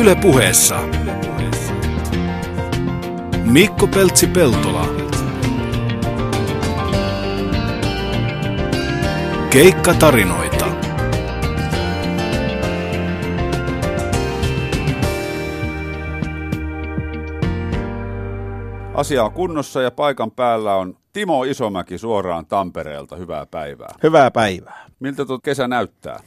Yle puheessa. Mikko Peltsi-Peltola. Keikka tarinoita. Asia on kunnossa ja paikan päällä on Timo Isomäki suoraan Tampereelta. Hyvää päivää. Hyvää päivää. Miltä tuo kesä näyttää?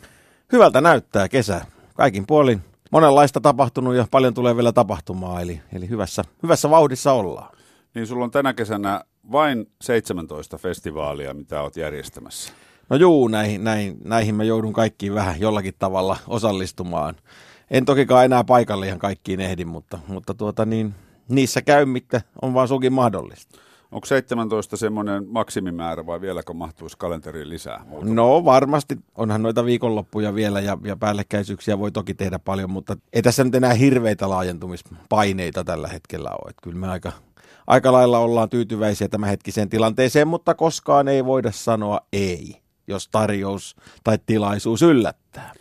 Hyvältä näyttää kesä. Kaikin puolin monenlaista tapahtunut ja paljon tulee vielä tapahtumaa, eli, eli hyvässä, hyvässä vauhdissa ollaan. Niin sulla on tänä kesänä vain 17 festivaalia, mitä olet järjestämässä. No juu, näihin, näihin, näihin mä joudun kaikkiin vähän jollakin tavalla osallistumaan. En tokikaan enää paikalle ihan kaikkiin ehdin, mutta, mutta tuota niin, niissä käy, mitkä on vaan sukin mahdollista. Onko 17 semmoinen maksimimäärä vai vieläkö mahtuisi kalenteriin lisää? Muutama? No varmasti, onhan noita viikonloppuja vielä ja, ja päällekkäisyyksiä voi toki tehdä paljon, mutta ei tässä nyt enää hirveitä laajentumispaineita tällä hetkellä ole. Että kyllä me aika, aika lailla ollaan tyytyväisiä tämänhetkiseen tilanteeseen, mutta koskaan ei voida sanoa ei, jos tarjous tai tilaisuus yllättää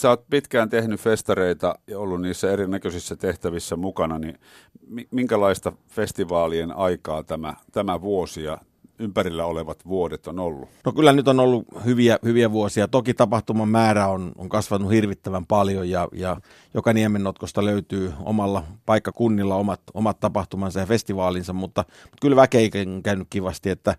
sä oot pitkään tehnyt festareita ja ollut niissä erinäköisissä tehtävissä mukana, niin minkälaista festivaalien aikaa tämä, tämä vuosi ja ympärillä olevat vuodet on ollut? No kyllä nyt on ollut hyviä, hyviä vuosia. Toki tapahtuman määrä on, on kasvanut hirvittävän paljon ja, ja joka niemennotkosta löytyy omalla paikkakunnilla omat, omat tapahtumansa ja festivaalinsa, mutta, mutta kyllä väkeä on käynyt kivasti, että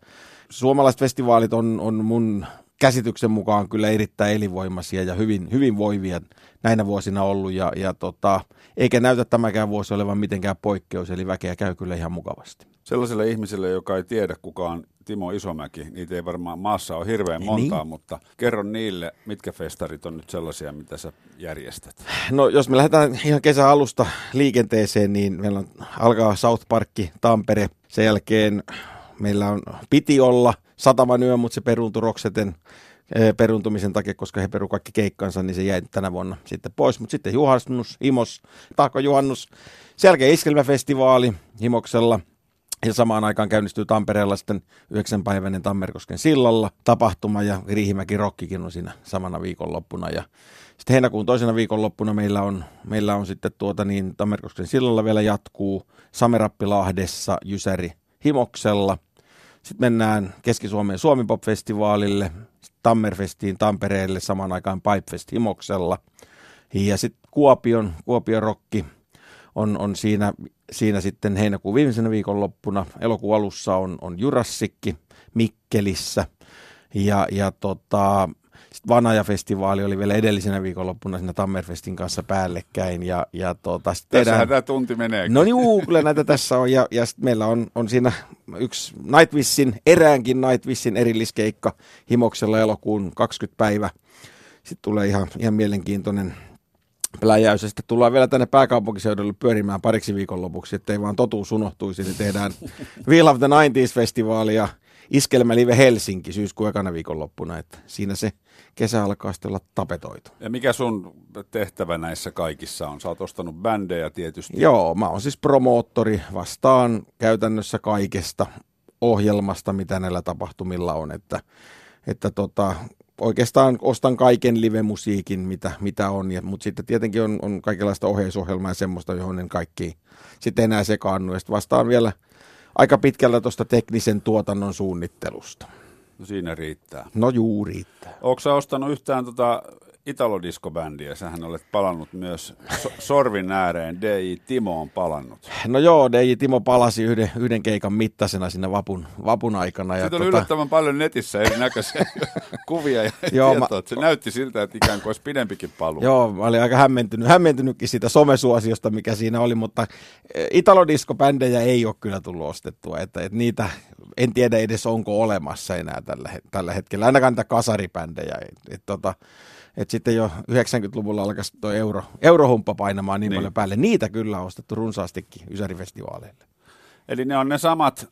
suomalaiset festivaalit on, on mun käsityksen mukaan kyllä erittäin elinvoimaisia ja hyvin, hyvin voivia näinä vuosina ollut. Ja, ja tota, eikä näytä tämäkään vuosi olevan mitenkään poikkeus, eli väkeä käy kyllä ihan mukavasti. Sellaiselle ihmiselle, joka ei tiedä kuka on Timo Isomäki, niitä ei varmaan maassa ole hirveän montaa, niin. mutta kerro niille, mitkä festarit on nyt sellaisia, mitä sä järjestät. No jos me lähdetään ihan kesän alusta liikenteeseen, niin meillä on, alkaa South Parkki Tampere, sen jälkeen meillä on, piti olla – sataman yö, mutta se peruuntui Rokseten eh, peruntumisen takia, koska he peru kaikki keikkansa, niin se jäi tänä vuonna sitten pois. Mutta sitten juhannus, Imos, Tahko juhannus, sen jälkeen iskelmäfestivaali Himoksella, ja samaan aikaan käynnistyy Tampereella sitten yhdeksänpäiväinen Tammerkosken sillalla tapahtuma ja Riihimäki Rokkikin on siinä samana viikonloppuna. Ja sitten heinäkuun toisena viikonloppuna meillä on, meillä on sitten tuota niin Tammerkosken sillalla vielä jatkuu Samerappilahdessa, Jysäri Himoksella – sitten mennään Keski-Suomen Suomi-pop-festivaalille, Tammerfestiin Tampereelle, samaan aikaan Pipefest Himoksella. Ja sitten Kuopion, Kuopion Rokki on, on siinä, siinä sitten heinäkuun viimeisenä viikonloppuna. Elokuun alussa on, on Jurassikki Mikkelissä. Ja, ja tota, sitten Vanaja-festivaali oli vielä edellisenä viikonloppuna siinä Tammerfestin kanssa päällekkäin. Ja, ja tuota, Tässähän tehdään... tämä tunti menee. No niin, kyllä näitä tässä on. Ja, ja sitten meillä on, on siinä yksi Nightwishin, eräänkin Nightwishin erilliskeikka Himoksella elokuun 20 päivä. Sitten tulee ihan, ihan mielenkiintoinen pläjäys. Ja sitten tullaan vielä tänne pääkaupunkiseudulle pyörimään pariksi viikonlopuksi, ettei vaan totuus unohtuisi. Niin tehdään Wheel of the 90s-festivaalia Iskelmä Live Helsinki syyskuun ekana viikonloppuna. Että siinä se kesä alkaa sitten olla tapetoitu. Ja mikä sun tehtävä näissä kaikissa on? Sä oot ostanut bändejä tietysti. Joo, mä oon siis promoottori, vastaan käytännössä kaikesta ohjelmasta, mitä näillä tapahtumilla on, että, että tota, oikeastaan ostan kaiken live-musiikin, mitä, mitä on, ja, mutta sitten tietenkin on, on kaikenlaista ohjeisohjelmaa ja semmoista, johon en kaikki sitten enää sekaannu, ja sitten vastaan vielä aika pitkällä tuosta teknisen tuotannon suunnittelusta. No siinä riittää. No juu, riittää. Onko ostanut yhtään tota Italodiskobändiä. Sähän olet palannut myös so- sorvin ääreen. DJ Timo on palannut. No joo, DJ Timo palasi yhden, yhden keikan mittaisena siinä vapun, vapun aikana. Siitä on tota... yllättävän paljon netissä erinäköisiä kuvia ja joo, tietoa. Mä... Se näytti siltä, että ikään kuin olisi pidempikin paluu. Joo, mä olin aika hämmentynyt, hämmentynytkin siitä somesuosiosta, mikä siinä oli, mutta eh, Italodiskobändejä ei ole kyllä tullut ostettua. Että, että niitä en tiedä edes onko olemassa enää tällä, tällä hetkellä. Ainakaan niitä kasaribändejä. Et, et, tota, että sitten jo 90-luvulla alkaisi tuo euro, eurohumppa painamaan niin, niin paljon päälle. Niitä kyllä on ostettu runsaastikin Ysärifestivaaleille. Eli ne on ne samat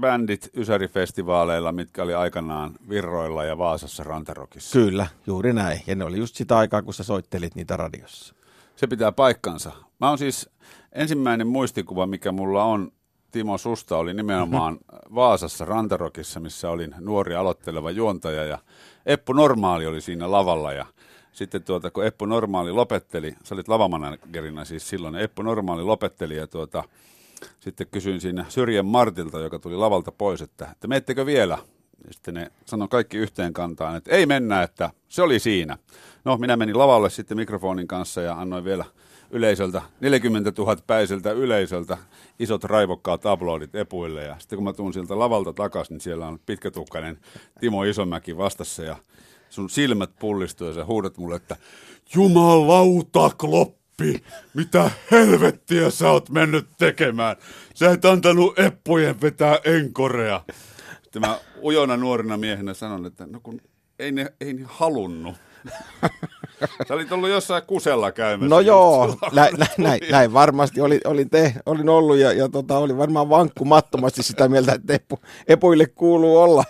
bändit Ysärifestivaaleilla, mitkä oli aikanaan Virroilla ja Vaasassa Rantarokissa. Kyllä, juuri näin. Ja ne oli just sitä aikaa, kun sä soittelit niitä radiossa. Se pitää paikkansa. Mä oon siis, ensimmäinen muistikuva, mikä mulla on Timo Susta, oli nimenomaan mm-hmm. Vaasassa Rantarokissa, missä olin nuori aloitteleva juontaja ja Eppu Normaali oli siinä lavalla ja sitten tuota, kun Eppu Normaali lopetteli, sä olit lavamanagerina siis silloin, Eppu Normaali lopetteli ja tuota, sitten kysyin siinä Syrjän Martilta, joka tuli lavalta pois, että, että meettekö vielä? Ja sitten ne sanoi kaikki yhteen kantaan, että ei mennä, että se oli siinä. No, minä menin lavalle sitten mikrofonin kanssa ja annoin vielä yleisöltä, 40 000 päiseltä yleisöltä, isot raivokkaat aplodit epuille. Ja sitten kun mä tuun sieltä lavalta takaisin, niin siellä on pitkätukkainen Timo Isomäki vastassa ja sun silmät pullistuu ja sä huudat mulle, että Jumalauta, Kloppi, mitä helvettiä sä oot mennyt tekemään? Sä et antanut eppujen vetää enkorea. Sitten mä ujona nuorena miehenä sanon, että no kun ei ne, ei ne halunnut. Sä olit ollut jossain kusella käymässä. No joo, näin, näin, näin, näin, varmasti olin, olin, te, olin ollut ja, ja tota, olin varmaan vankkumattomasti sitä mieltä, että epu, epuille kuuluu olla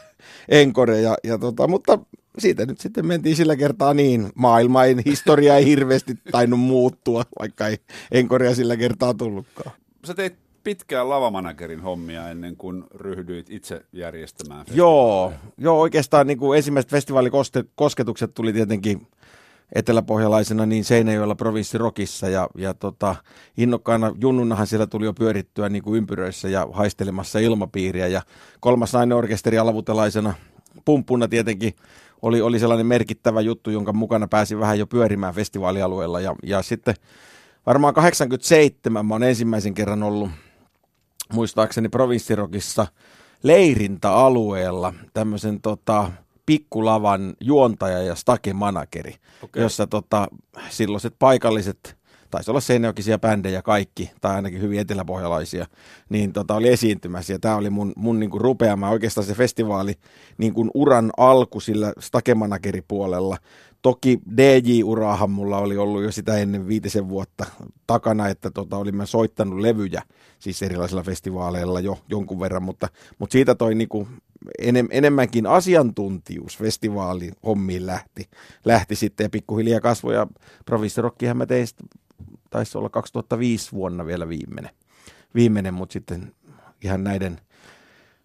enkore. Ja, ja tota, mutta siitä nyt sitten mentiin sillä kertaa niin. Maailma ei, historia ei hirveästi tainnut muuttua, vaikka ei enkoria sillä kertaa tullutkaan. Sä teit pitkään lavamanagerin hommia ennen kuin ryhdyit itse järjestämään Joo, joo oikeastaan niin kuin ensimmäiset festivaalikosketukset tuli tietenkin eteläpohjalaisena niin Seinäjoella provinssirokissa ja, ja tota, innokkaana junnunahan siellä tuli jo pyörittyä niin kuin ympyröissä ja haistelemassa ilmapiiriä. Ja kolmas nainen orkesteri alavutelaisena pumppuna tietenkin oli, oli sellainen merkittävä juttu, jonka mukana pääsi vähän jo pyörimään festivaalialueella. Ja, ja sitten varmaan 87 mä oon ensimmäisen kerran ollut muistaakseni provinssirokissa leirintäalueella tämmöisen tota, pikkulavan juontaja ja stake-manageri, okay. jossa tota, silloiset paikalliset, taisi olla seinäjokisia bändejä kaikki, tai ainakin hyvin eteläpohjalaisia, niin tota, oli esiintymässä. Ja tämä oli mun, mun niinku rupeama oikeastaan se festivaali niin kuin uran alku sillä stake-manageripuolella. Toki DJ-uraahan mulla oli ollut jo sitä ennen viitisen vuotta takana, että tota, olimme soittanut levyjä siis erilaisilla festivaaleilla jo jonkun verran, mutta, mutta siitä toi niinku enem, enemmänkin asiantuntijuus festivaali hommiin lähti, lähti sitten ja pikkuhiljaa kasvoi ja Provinsirokkihan mä tein taisi olla 2005 vuonna vielä viimeinen, viimeinen mutta sitten ihan näiden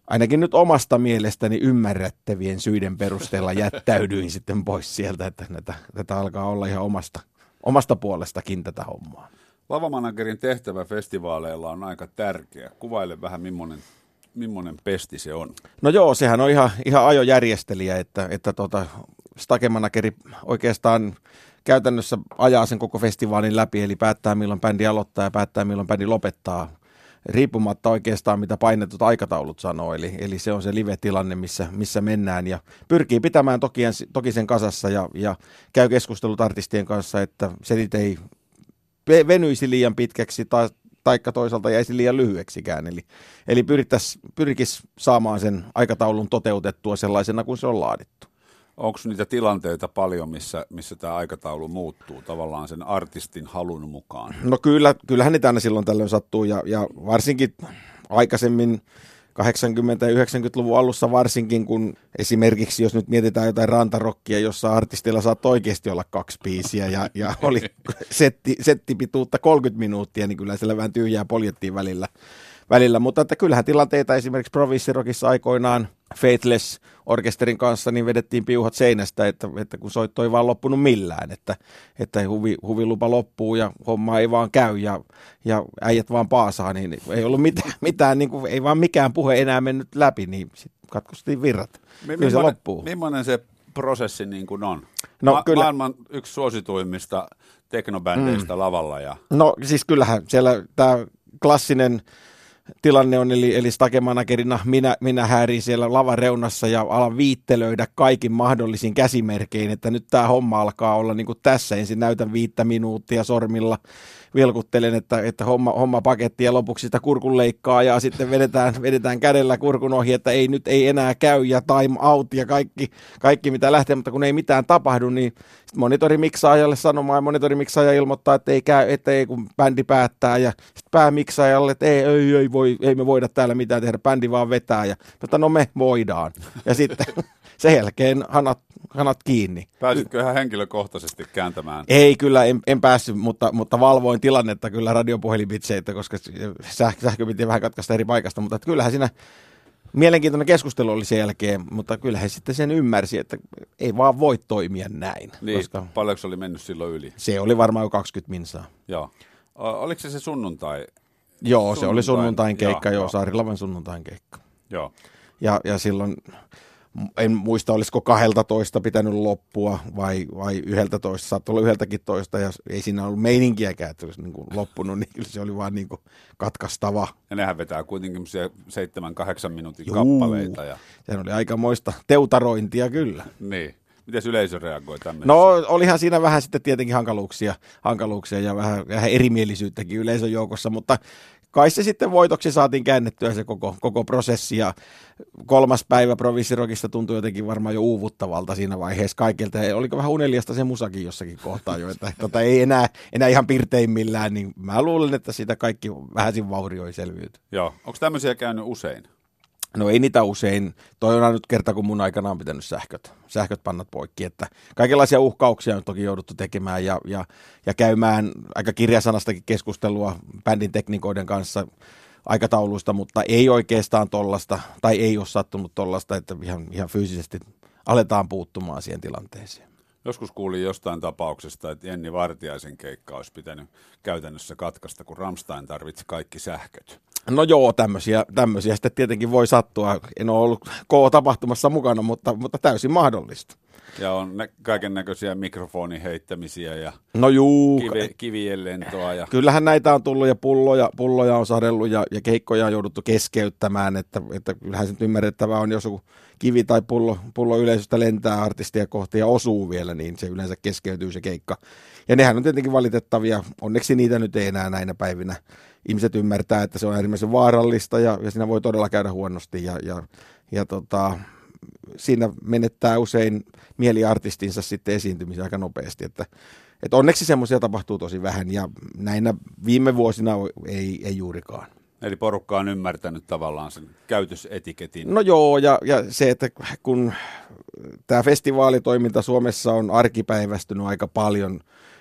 ainakin nyt omasta mielestäni ymmärrettävien syiden perusteella jättäydyin sitten pois sieltä, että näitä, tätä alkaa olla ihan omasta, omasta puolestakin tätä hommaa. Lavamanagerin tehtävä festivaaleilla on aika tärkeä. Kuvaile vähän, millainen, millainen pesti se on. No joo, sehän on ihan, ihan ajojärjestelijä, että, että tota, stakemanageri oikeastaan käytännössä ajaa sen koko festivaalin läpi, eli päättää milloin bändi aloittaa ja päättää milloin bändi lopettaa riippumatta oikeastaan mitä painetut aikataulut sanoo, eli, eli se on se live-tilanne, missä, missä mennään ja pyrkii pitämään toki, toki sen kasassa ja, ja käy keskustelut artistien kanssa, että setit ei venyisi liian pitkäksi tai taikka toisaalta jäisi liian lyhyeksikään. Eli, eli pyrkisi saamaan sen aikataulun toteutettua sellaisena kuin se on laadittu. Onko niitä tilanteita paljon, missä, missä tämä aikataulu muuttuu tavallaan sen artistin halun mukaan? No kyllä, kyllähän niitä aina silloin tällöin sattuu ja, ja varsinkin aikaisemmin 80- ja 90-luvun alussa varsinkin, kun esimerkiksi jos nyt mietitään jotain rantarokkia, jossa artistilla saa oikeasti olla kaksi biisiä ja, ja oli setti, settipituutta 30 minuuttia, niin kyllä siellä vähän tyhjää poljettiin välillä välillä, mutta että kyllähän tilanteita esimerkiksi Provinssirokissa aikoinaan Faithless orkesterin kanssa niin vedettiin piuhat seinästä, että, että kun soitto ei vaan loppunut millään, että, että huvi, huvilupa loppuu ja homma ei vaan käy ja, ja äijät vaan paasaa, niin ei ollut mitään, mitään niin kuin, ei vaan mikään puhe enää mennyt läpi, niin sitten katkostiin virrat. Kyllä se loppuu. Millainen se prosessi niin kuin on? No, Ma- kyllä. Maailman yksi suosituimmista teknobändeistä mm. lavalla. Ja... No siis kyllähän siellä tämä klassinen tilanne on, eli, eli stakemanagerina minä, minä häärin siellä lavan reunassa ja alan viittelöidä kaikin mahdollisin käsimerkein, että nyt tämä homma alkaa olla niin kuin tässä. Ensin näytän viittä minuuttia sormilla, vilkuttelen, että, että homma, homma paketti ja lopuksi sitä kurkun leikkaa ja sitten vedetään, vedetään kädellä kurkun ohi, että ei nyt ei enää käy ja time out ja kaikki, kaikki mitä lähtee, mutta kun ei mitään tapahdu, niin monitorimiksajalle sanomaan ja monitorimiksaja ilmoittaa, että ei käy, että ei kun bändi päättää ja sitten päämiksaajalle, että ei, ei, ei, voi, ei me voida täällä mitään tehdä, bändi vaan vetää ja mutta no me voidaan. Ja sitten sen jälkeen hanat, hanat kiinni. Pääsitkö ihan henkilökohtaisesti kääntämään? Ei kyllä, en, en päässyt, mutta, mutta valvoin tilannetta kyllä radiopuhelinbitseitä, koska sähkö, sähkö piti vähän katkaista eri paikasta, mutta kyllähän siinä Mielenkiintoinen keskustelu oli sen jälkeen, mutta kyllä he sitten sen ymmärsi, että ei vaan voi toimia näin. Niin, Koska paljonko se oli mennyt silloin yli? se oli varmaan jo 20 minsaa. Joo. Oliko se se sunnuntai? Joo, se oli Sunnuntain, sunnuntain keikka, joo, joo, joo. Saarilavan sunnuntain keikka. Joo. Ja, ja silloin, en muista olisiko 12 pitänyt loppua vai, vai 11, saattoi olla yhdeltäkin toista ja ei siinä ollut meininkiäkään, että olisi niin kuin loppunut, niin kyllä se oli vaan niin kuin katkaistava. Ja nehän vetää kuitenkin seitsemän, kahdeksan minuutin Juu. kappaleita. Ja, Sehän oli aikamoista teutarointia kyllä. niin. Miten yleisö reagoi tämmöiseen? No olihan siinä vähän sitten tietenkin hankaluuksia, hankaluuksia ja vähän, vähän erimielisyyttäkin yleisön joukossa, mutta kai se sitten voitoksi saatiin käännettyä se koko, koko prosessi ja kolmas päivä Provinssirokista tuntui jotenkin varmaan jo uuvuttavalta siinä vaiheessa kaikilta. Ja oliko vähän uneliasta se musakin jossakin kohtaa jo, että tota, ei enää, enää ihan pirteimmillään, niin mä luulen, että sitä kaikki vähäisin vaurioi selviyty. Joo. Onko tämmöisiä käynyt usein? No ei niitä usein. Toi on ainut kerta, kun mun aikana on pitänyt sähköt, sähköt pannat poikki. Että kaikenlaisia uhkauksia on toki jouduttu tekemään ja, ja, ja käymään aika kirjasanastakin keskustelua bändin teknikoiden kanssa aikatauluista, mutta ei oikeastaan tollasta, tai ei ole sattunut tollasta, että ihan, ihan fyysisesti aletaan puuttumaan siihen tilanteeseen. Joskus kuulin jostain tapauksesta, että Jenni Vartiaisen keikka olisi pitänyt käytännössä katkaista, kun Ramstein tarvitsi kaikki sähköt. No joo, tämmöisiä, tämmöisiä sitten tietenkin voi sattua. En ole ollut K-tapahtumassa mukana, mutta, mutta täysin mahdollista. Ja on nä- kaiken näköisiä mikrofonin heittämisiä ja No juu, kivi, kivien lentoa. Ja... Kyllähän näitä on tullut ja pulloja, pulloja on sadellut ja, ja keikkoja on jouduttu keskeyttämään, että, että kyllähän se nyt ymmärrettävää on, jos joku kivi tai pullo, pullo yleisöstä lentää artistia kohti ja osuu vielä, niin se yleensä keskeytyy se keikka. Ja nehän on tietenkin valitettavia, onneksi niitä nyt ei enää näinä päivinä. Ihmiset ymmärtää, että se on äärimmäisen vaarallista ja, ja siinä voi todella käydä huonosti ja, ja, ja tota, siinä menettää usein mieliartistinsa sitten esiintymisen aika nopeasti, että et onneksi semmoisia tapahtuu tosi vähän ja näinä viime vuosina ei, ei juurikaan. Eli porukka on ymmärtänyt tavallaan sen käytösetiketin. No joo, ja, ja se, että kun tämä festivaalitoiminta Suomessa on arkipäivästynyt aika paljon,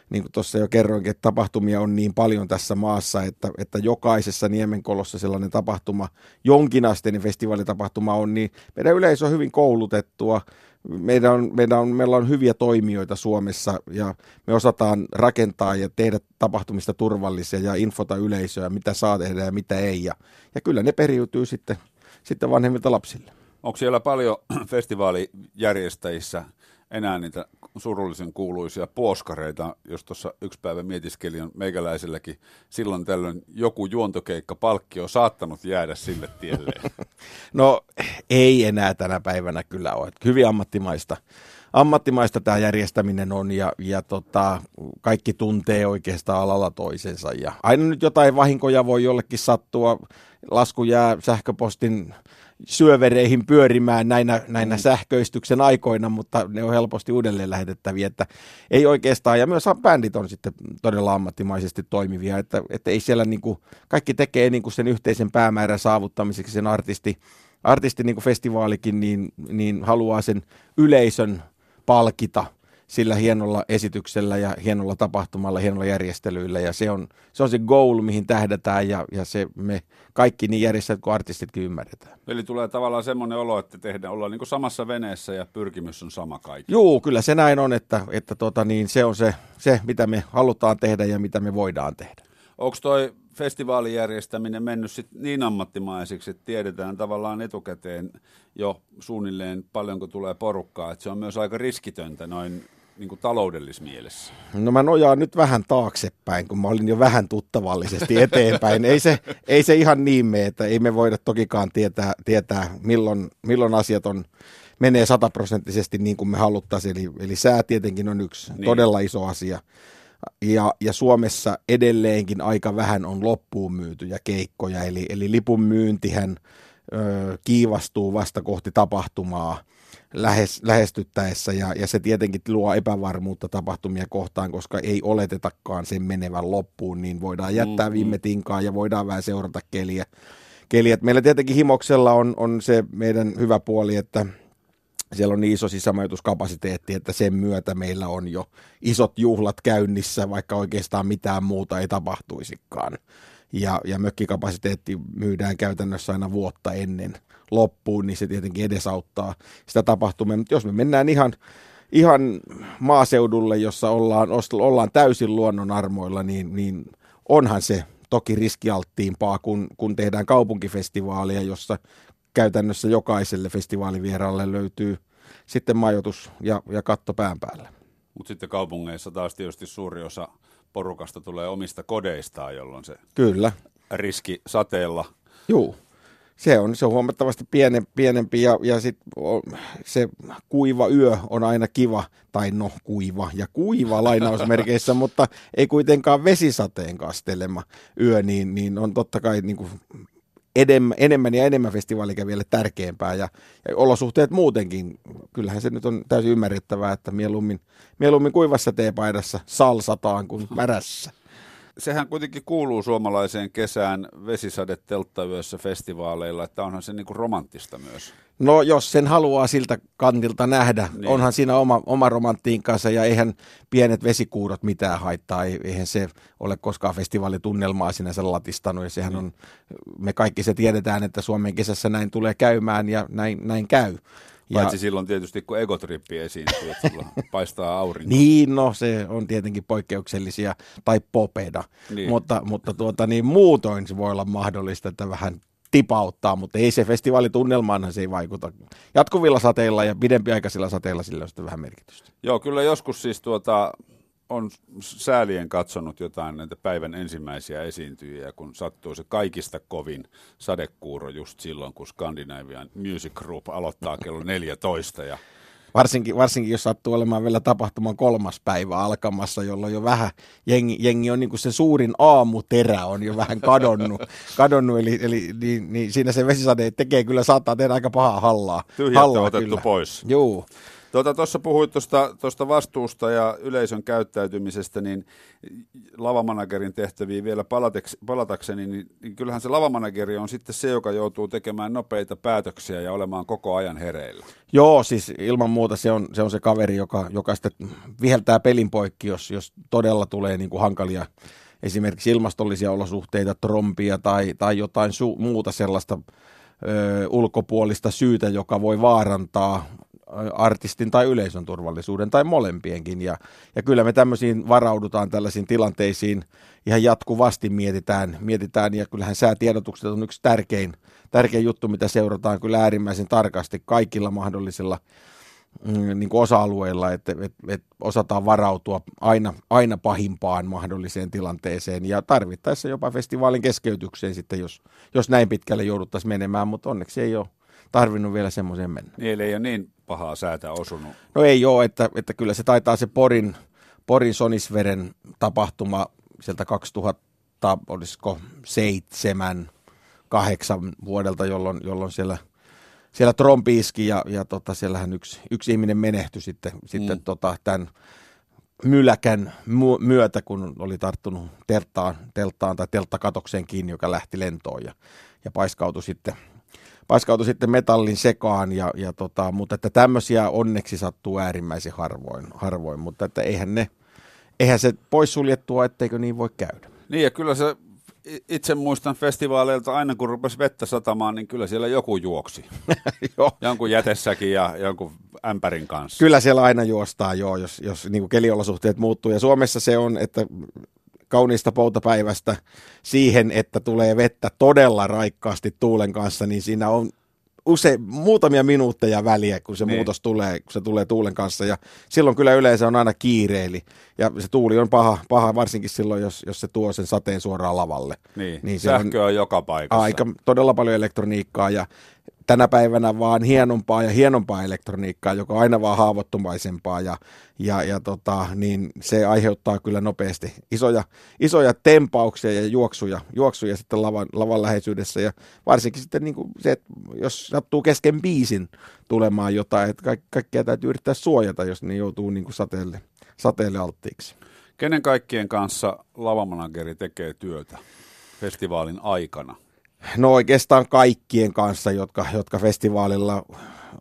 niin kuin tuossa jo kerroinkin, että tapahtumia on niin paljon tässä maassa, että, että jokaisessa Niemenkolossa sellainen tapahtuma, jonkinasteinen festivaalitapahtuma on, niin meidän yleisö on hyvin koulutettua, meidän on, meidän on, meillä on hyviä toimijoita Suomessa ja me osataan rakentaa ja tehdä tapahtumista turvallisia ja infota yleisöä, mitä saa tehdä ja mitä ei. Ja, ja kyllä ne periytyy sitten, sitten vanhemmilta lapsille. Onko siellä paljon festivaalijärjestäjissä enää niitä surullisen kuuluisia puoskareita, jos tuossa yksi päivä mietiskelin on meikäläiselläkin silloin tällöin joku juontokeikka palkki on saattanut jäädä sille tielle. No ei enää tänä päivänä kyllä ole. Hyvin ammattimaista, ammattimaista tämä järjestäminen on ja, ja tota, kaikki tuntee oikeastaan alalla toisensa. Ja aina nyt jotain vahinkoja voi jollekin sattua. Lasku jää sähköpostin syövereihin pyörimään näinä, näinä sähköistyksen aikoina, mutta ne on helposti uudelleen lähetettäviä, että ei oikeastaan, ja myös bändit on sitten todella ammattimaisesti toimivia, että, että ei siellä niin kuin, kaikki tekee niin kuin sen yhteisen päämäärän saavuttamiseksi. Sen artisti, artisti niin kuin festivaalikin, niin, niin haluaa sen yleisön palkita sillä hienolla esityksellä ja hienolla tapahtumalla, hienolla järjestelyillä ja se on se, on se goal, mihin tähdätään ja, ja se me kaikki niin järjestäjät kuin artistitkin ymmärretään. Eli tulee tavallaan semmoinen olo, että tehdään, ollaan niin samassa veneessä ja pyrkimys on sama kaikki. Juu, kyllä se näin on, että, että tota, niin se on se, se, mitä me halutaan tehdä ja mitä me voidaan tehdä. Onko toi festivaalijärjestäminen mennyt sit niin ammattimaisiksi, että tiedetään tavallaan etukäteen jo suunnilleen paljonko tulee porukkaa, että se on myös aika riskitöntä noin niin kuin taloudellismielessä. No mä nojaan nyt vähän taaksepäin, kun mä olin jo vähän tuttavallisesti eteenpäin. ei, se, ei se ihan niin mene, että ei me voida tokikaan tietää, tietää milloin, milloin asiat on, menee sataprosenttisesti niin kuin me haluttaisiin. Eli, eli sää tietenkin on yksi niin. todella iso asia. Ja, ja Suomessa edelleenkin aika vähän on loppuun myytyjä keikkoja, eli, eli lipun myyntihän ö, kiivastuu vasta kohti tapahtumaa lähes, lähestyttäessä, ja, ja se tietenkin luo epävarmuutta tapahtumia kohtaan, koska ei oletetakaan sen menevän loppuun, niin voidaan jättää viime tinkaan ja voidaan vähän seurata keliä. keliä. Meillä tietenkin Himoksella on, on se meidän hyvä puoli, että siellä on niin iso sisämajoituskapasiteetti, että sen myötä meillä on jo isot juhlat käynnissä, vaikka oikeastaan mitään muuta ei tapahtuisikaan. Ja, ja mökkikapasiteetti myydään käytännössä aina vuotta ennen loppuun, niin se tietenkin edesauttaa sitä tapahtumia. Mutta jos me mennään ihan, ihan maaseudulle, jossa ollaan, ollaan täysin luonnon armoilla, niin, niin onhan se toki riskialttiimpaa, kun, kun tehdään kaupunkifestivaalia, jossa käytännössä jokaiselle festivaalivieraalle löytyy sitten majoitus ja, ja katto pään päällä. Mutta sitten kaupungeissa taas tietysti suuri osa porukasta tulee omista kodeistaan, jolloin se Kyllä. riski sateella. Joo. Se on, se on huomattavasti piene, pienempi ja, ja sit se kuiva yö on aina kiva, tai no kuiva ja kuiva lainausmerkeissä, mutta ei kuitenkaan vesisateen kastelema yö, niin, niin on totta kai niin kuin enemmän, enemmän ja enemmän festivaalikävijälle tärkeämpää ja, ja olosuhteet muutenkin. Kyllähän se nyt on täysin ymmärrettävää, että mieluummin, mieluummin kuivassa teepaidassa salsataan kuin märässä sehän kuitenkin kuuluu suomalaiseen kesään vesisade telttayössä festivaaleilla, että onhan se niin kuin romanttista myös. No jos sen haluaa siltä kantilta nähdä, niin. onhan siinä oma, oma romanttiinkansa ja eihän pienet vesikuurot mitään haittaa, eihän se ole koskaan festivaalitunnelmaa sinänsä latistanut ja sehän niin. on, me kaikki se tiedetään, että Suomen kesässä näin tulee käymään ja näin, näin käy. Paitsi ja, silloin tietysti, kun egotrippi esiintyy, että silloin paistaa aurinko. Niin, no se on tietenkin poikkeuksellisia, tai popeda. Niin. Mutta, mutta tuota, niin muutoin se voi olla mahdollista, että vähän tipauttaa, mutta ei se festivaalitunnelmaanhan se ei vaikuta. Jatkuvilla sateilla ja pidempiaikaisilla sateilla sillä on sitten vähän merkitystä. Joo, kyllä joskus siis tuota, on säälien katsonut jotain näitä päivän ensimmäisiä esiintyjiä, kun sattuu se kaikista kovin sadekuuro just silloin, kun Scandinavian Music Group aloittaa kello 14 ja Varsinkin, varsinkin jos sattuu olemaan vielä tapahtuman kolmas päivä alkamassa, jolloin jo vähän jengi, jengi on niin kuin se suurin aamuterä on jo vähän kadonnut, kadonnut eli, eli niin, niin siinä se vesisade tekee kyllä, saattaa tehdä aika pahaa hallaa. Tyhjät hallaa otettu kyllä. pois. Joo. Tuossa puhuit tuosta vastuusta ja yleisön käyttäytymisestä, niin lavamanagerin tehtäviin vielä palateks, palatakseni, niin, niin kyllähän se lavamanageri on sitten se, joka joutuu tekemään nopeita päätöksiä ja olemaan koko ajan hereillä. Joo, siis ilman muuta se on se, on se kaveri, joka, joka sitten viheltää pelin poikki, jos, jos todella tulee niin kuin hankalia esimerkiksi ilmastollisia olosuhteita, trompia tai, tai jotain su- muuta sellaista ö, ulkopuolista syytä, joka voi vaarantaa artistin tai yleisön turvallisuuden tai molempienkin. Ja, ja kyllä me tämmöisiin varaudutaan tällaisiin tilanteisiin ihan jatkuvasti mietitään, mietitään ja kyllähän säätiedotukset on yksi tärkein, tärkein juttu, mitä seurataan kyllä äärimmäisen tarkasti kaikilla mahdollisilla mm, niin kuin osa-alueilla, että, että, että osataan varautua aina, aina pahimpaan mahdolliseen tilanteeseen ja tarvittaessa jopa festivaalin keskeytykseen sitten, jos, jos näin pitkälle jouduttaisiin menemään, mutta onneksi ei ole tarvinnut vielä semmoiseen mennä. Niin, ei ole niin pahaa säätä osunut. No ei ole, että, että kyllä se taitaa se Porin, Porin Sonisveren tapahtuma sieltä 2000, olisiko seitsemän, kahdeksan vuodelta, jolloin, jolloin siellä, siellä trompi iski ja, ja tota, siellähän yksi, yksi ihminen menehtyi sitten, mm. sitten tota, tämän myläkän myötä, kun oli tarttunut telttaan, telttaan tai telttakatokseen kiinni, joka lähti lentoon ja, ja paiskautui sitten paiskautui sitten metallin sekaan, ja, ja tota, mutta että tämmöisiä onneksi sattuu äärimmäisen harvoin, harvoin mutta että eihän, ne, eihän se poissuljettua, etteikö niin voi käydä. Niin ja kyllä se itse muistan festivaaleilta aina kun rupesi vettä satamaan, niin kyllä siellä joku juoksi. joo. Jonkun jätessäkin ja jonkun ämpärin kanssa. Kyllä siellä aina juostaa, joo, jos, jos niin keliolosuhteet muuttuu. Ja Suomessa se on, että kauniista poutapäivästä siihen, että tulee vettä todella raikkaasti tuulen kanssa, niin siinä on use, muutamia minuutteja väliä, kun se niin. muutos tulee, kun se tulee tuulen kanssa. Ja silloin kyllä yleensä on aina kiireeli. Ja se tuuli on paha, paha varsinkin silloin, jos, jos se tuo sen sateen suoraan lavalle. Niin, niin sähkö on, on joka paikassa. Aika todella paljon elektroniikkaa ja tänä päivänä vaan hienompaa ja hienompaa elektroniikkaa, joka on aina vaan haavoittumaisempaa ja, ja, ja tota, niin se aiheuttaa kyllä nopeasti isoja, isoja tempauksia ja juoksuja, juoksuja sitten lavan, lavan läheisyydessä ja varsinkin sitten niin kuin se, että jos sattuu kesken biisin tulemaan jotain, että ka- kaikkea täytyy yrittää suojata, jos ne joutuu niin kuin sateelle, sateelle alttiiksi. Kenen kaikkien kanssa lavamanageri tekee työtä festivaalin aikana? No oikeastaan kaikkien kanssa, jotka, jotka festivaalilla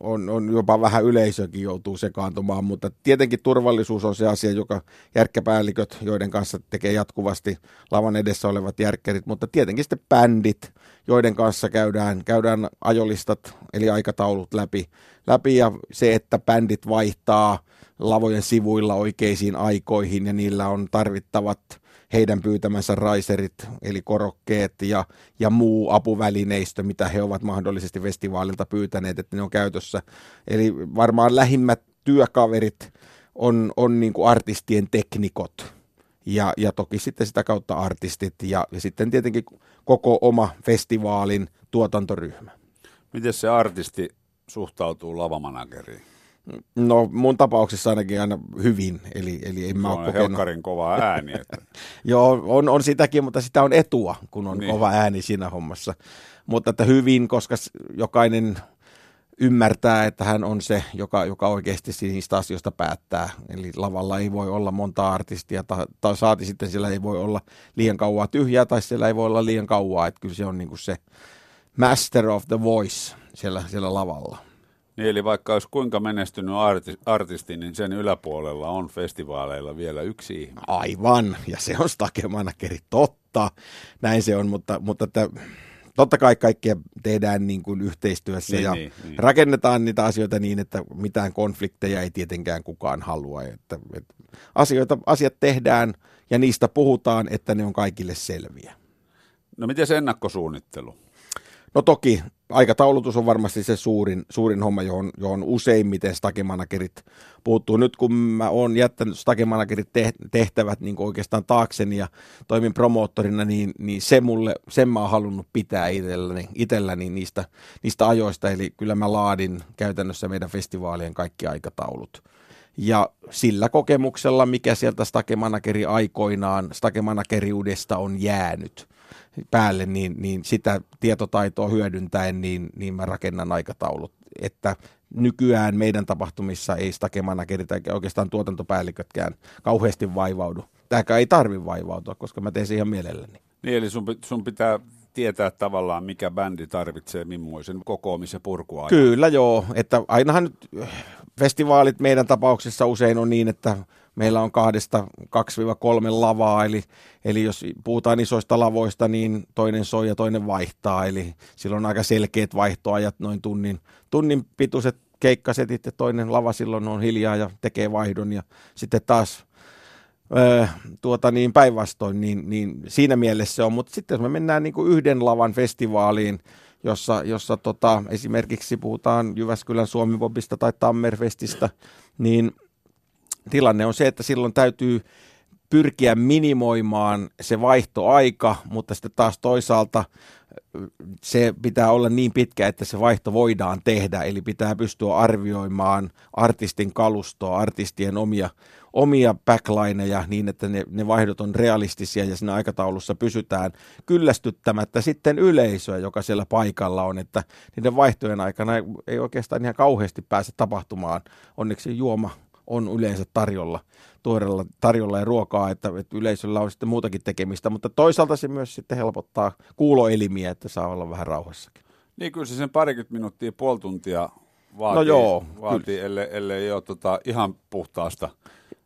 on, on jopa vähän yleisökin joutuu sekaantumaan, mutta tietenkin turvallisuus on se asia, joka järkkäpäälliköt, joiden kanssa tekee jatkuvasti lavan edessä olevat järkkärit, mutta tietenkin sitten bändit, joiden kanssa käydään, käydään ajolistat eli aikataulut läpi, läpi ja se, että bändit vaihtaa lavojen sivuilla oikeisiin aikoihin ja niillä on tarvittavat heidän pyytämänsä raiserit, eli korokkeet ja, ja muu apuvälineistö, mitä he ovat mahdollisesti festivaalilta pyytäneet, että ne on käytössä. Eli varmaan lähimmät työkaverit on, on niin kuin artistien teknikot ja, ja toki sitten sitä kautta artistit ja, ja sitten tietenkin koko oma festivaalin tuotantoryhmä. Miten se artisti suhtautuu lavamanageriin? No mun tapauksessa ainakin aina hyvin, eli, eli en mä ole kokenut. kova ääni. Että... Joo, on, on sitäkin, mutta sitä on etua, kun on niin. kova ääni siinä hommassa. Mutta että hyvin, koska jokainen ymmärtää, että hän on se, joka, joka oikeasti niistä asioista päättää. Eli lavalla ei voi olla monta artistia, tai, tai saati sitten siellä ei voi olla liian kauaa tyhjää, tai siellä ei voi olla liian kauaa. Että kyllä se on niin kuin se master of the voice siellä, siellä lavalla. Niin, eli vaikka olisi kuinka menestynyt arti, artisti, niin sen yläpuolella on festivaaleilla vielä yksi ihminen. Aivan, ja se on Stake Manakeri, totta. Näin se on, mutta, mutta että, totta kai kaikkea tehdään niin kuin yhteistyössä niin, ja niin, niin. rakennetaan niitä asioita niin, että mitään konflikteja ei tietenkään kukaan halua. Että, että asioita, asiat tehdään ja niistä puhutaan, että ne on kaikille selviä. No miten se ennakkosuunnittelu? No toki aikataulutus on varmasti se suurin, suurin homma, johon, johon useimmiten stakemanagerit puuttuu. Nyt kun mä oon jättänyt stakemanagerit tehtävät niin oikeastaan taakseni ja toimin promoottorina, niin, niin se mulle, sen mä oon halunnut pitää itselläni, itselläni niistä, niistä ajoista. Eli kyllä mä laadin käytännössä meidän festivaalien kaikki aikataulut. Ja sillä kokemuksella, mikä sieltä stakemanageri aikoinaan, stakemanageriudesta on jäänyt – päälle, niin, niin sitä tietotaitoa hyödyntäen, niin, niin mä rakennan aikataulut. Että nykyään meidän tapahtumissa ei stakemanagerit eikä oikeastaan tuotantopäällikötkään kauheasti vaivaudu. Tämäkään ei tarvi vaivautua, koska mä teen sen ihan mielelläni. Niin, eli sun, sun pitää tietää tavallaan, mikä bändi tarvitsee millaisen kokoamisen purkua. Kyllä joo, että ainahan nyt festivaalit meidän tapauksessa usein on niin, että meillä on kahdesta 2-3 lavaa, eli, eli jos puhutaan isoista lavoista, niin toinen soi ja toinen vaihtaa, eli silloin on aika selkeät vaihtoajat, noin tunnin, tunnin pituiset keikkasetit ja toinen lava silloin on hiljaa ja tekee vaihdon. Ja sitten taas öö, tuota niin päinvastoin, niin, niin siinä mielessä se on, mutta sitten jos me mennään niin kuin yhden lavan festivaaliin, jossa, jossa tota, esimerkiksi puhutaan Jyväskylän Suomipopista tai Tammerfestistä, niin tilanne on se, että silloin täytyy pyrkiä minimoimaan se vaihtoaika, mutta sitten taas toisaalta se pitää olla niin pitkä, että se vaihto voidaan tehdä, eli pitää pystyä arvioimaan artistin kalustoa, artistien omia, omia backlineja niin, että ne, ne vaihdot on realistisia ja siinä aikataulussa pysytään kyllästyttämättä sitten yleisöä, joka siellä paikalla on, että niiden vaihtojen aikana ei, oikeastaan ihan kauheasti pääse tapahtumaan. Onneksi juoma on yleensä tarjolla, tuoreella tarjolla ja ruokaa, että, että yleisöllä on sitten muutakin tekemistä, mutta toisaalta se myös sitten helpottaa kuuloelimiä, että saa olla vähän rauhassakin. Niin kyllä se sen parikymmentä minuuttia, puoli tuntia vaatii, no joo, vaatii ellei, ellei ole tota ihan puhtaasta.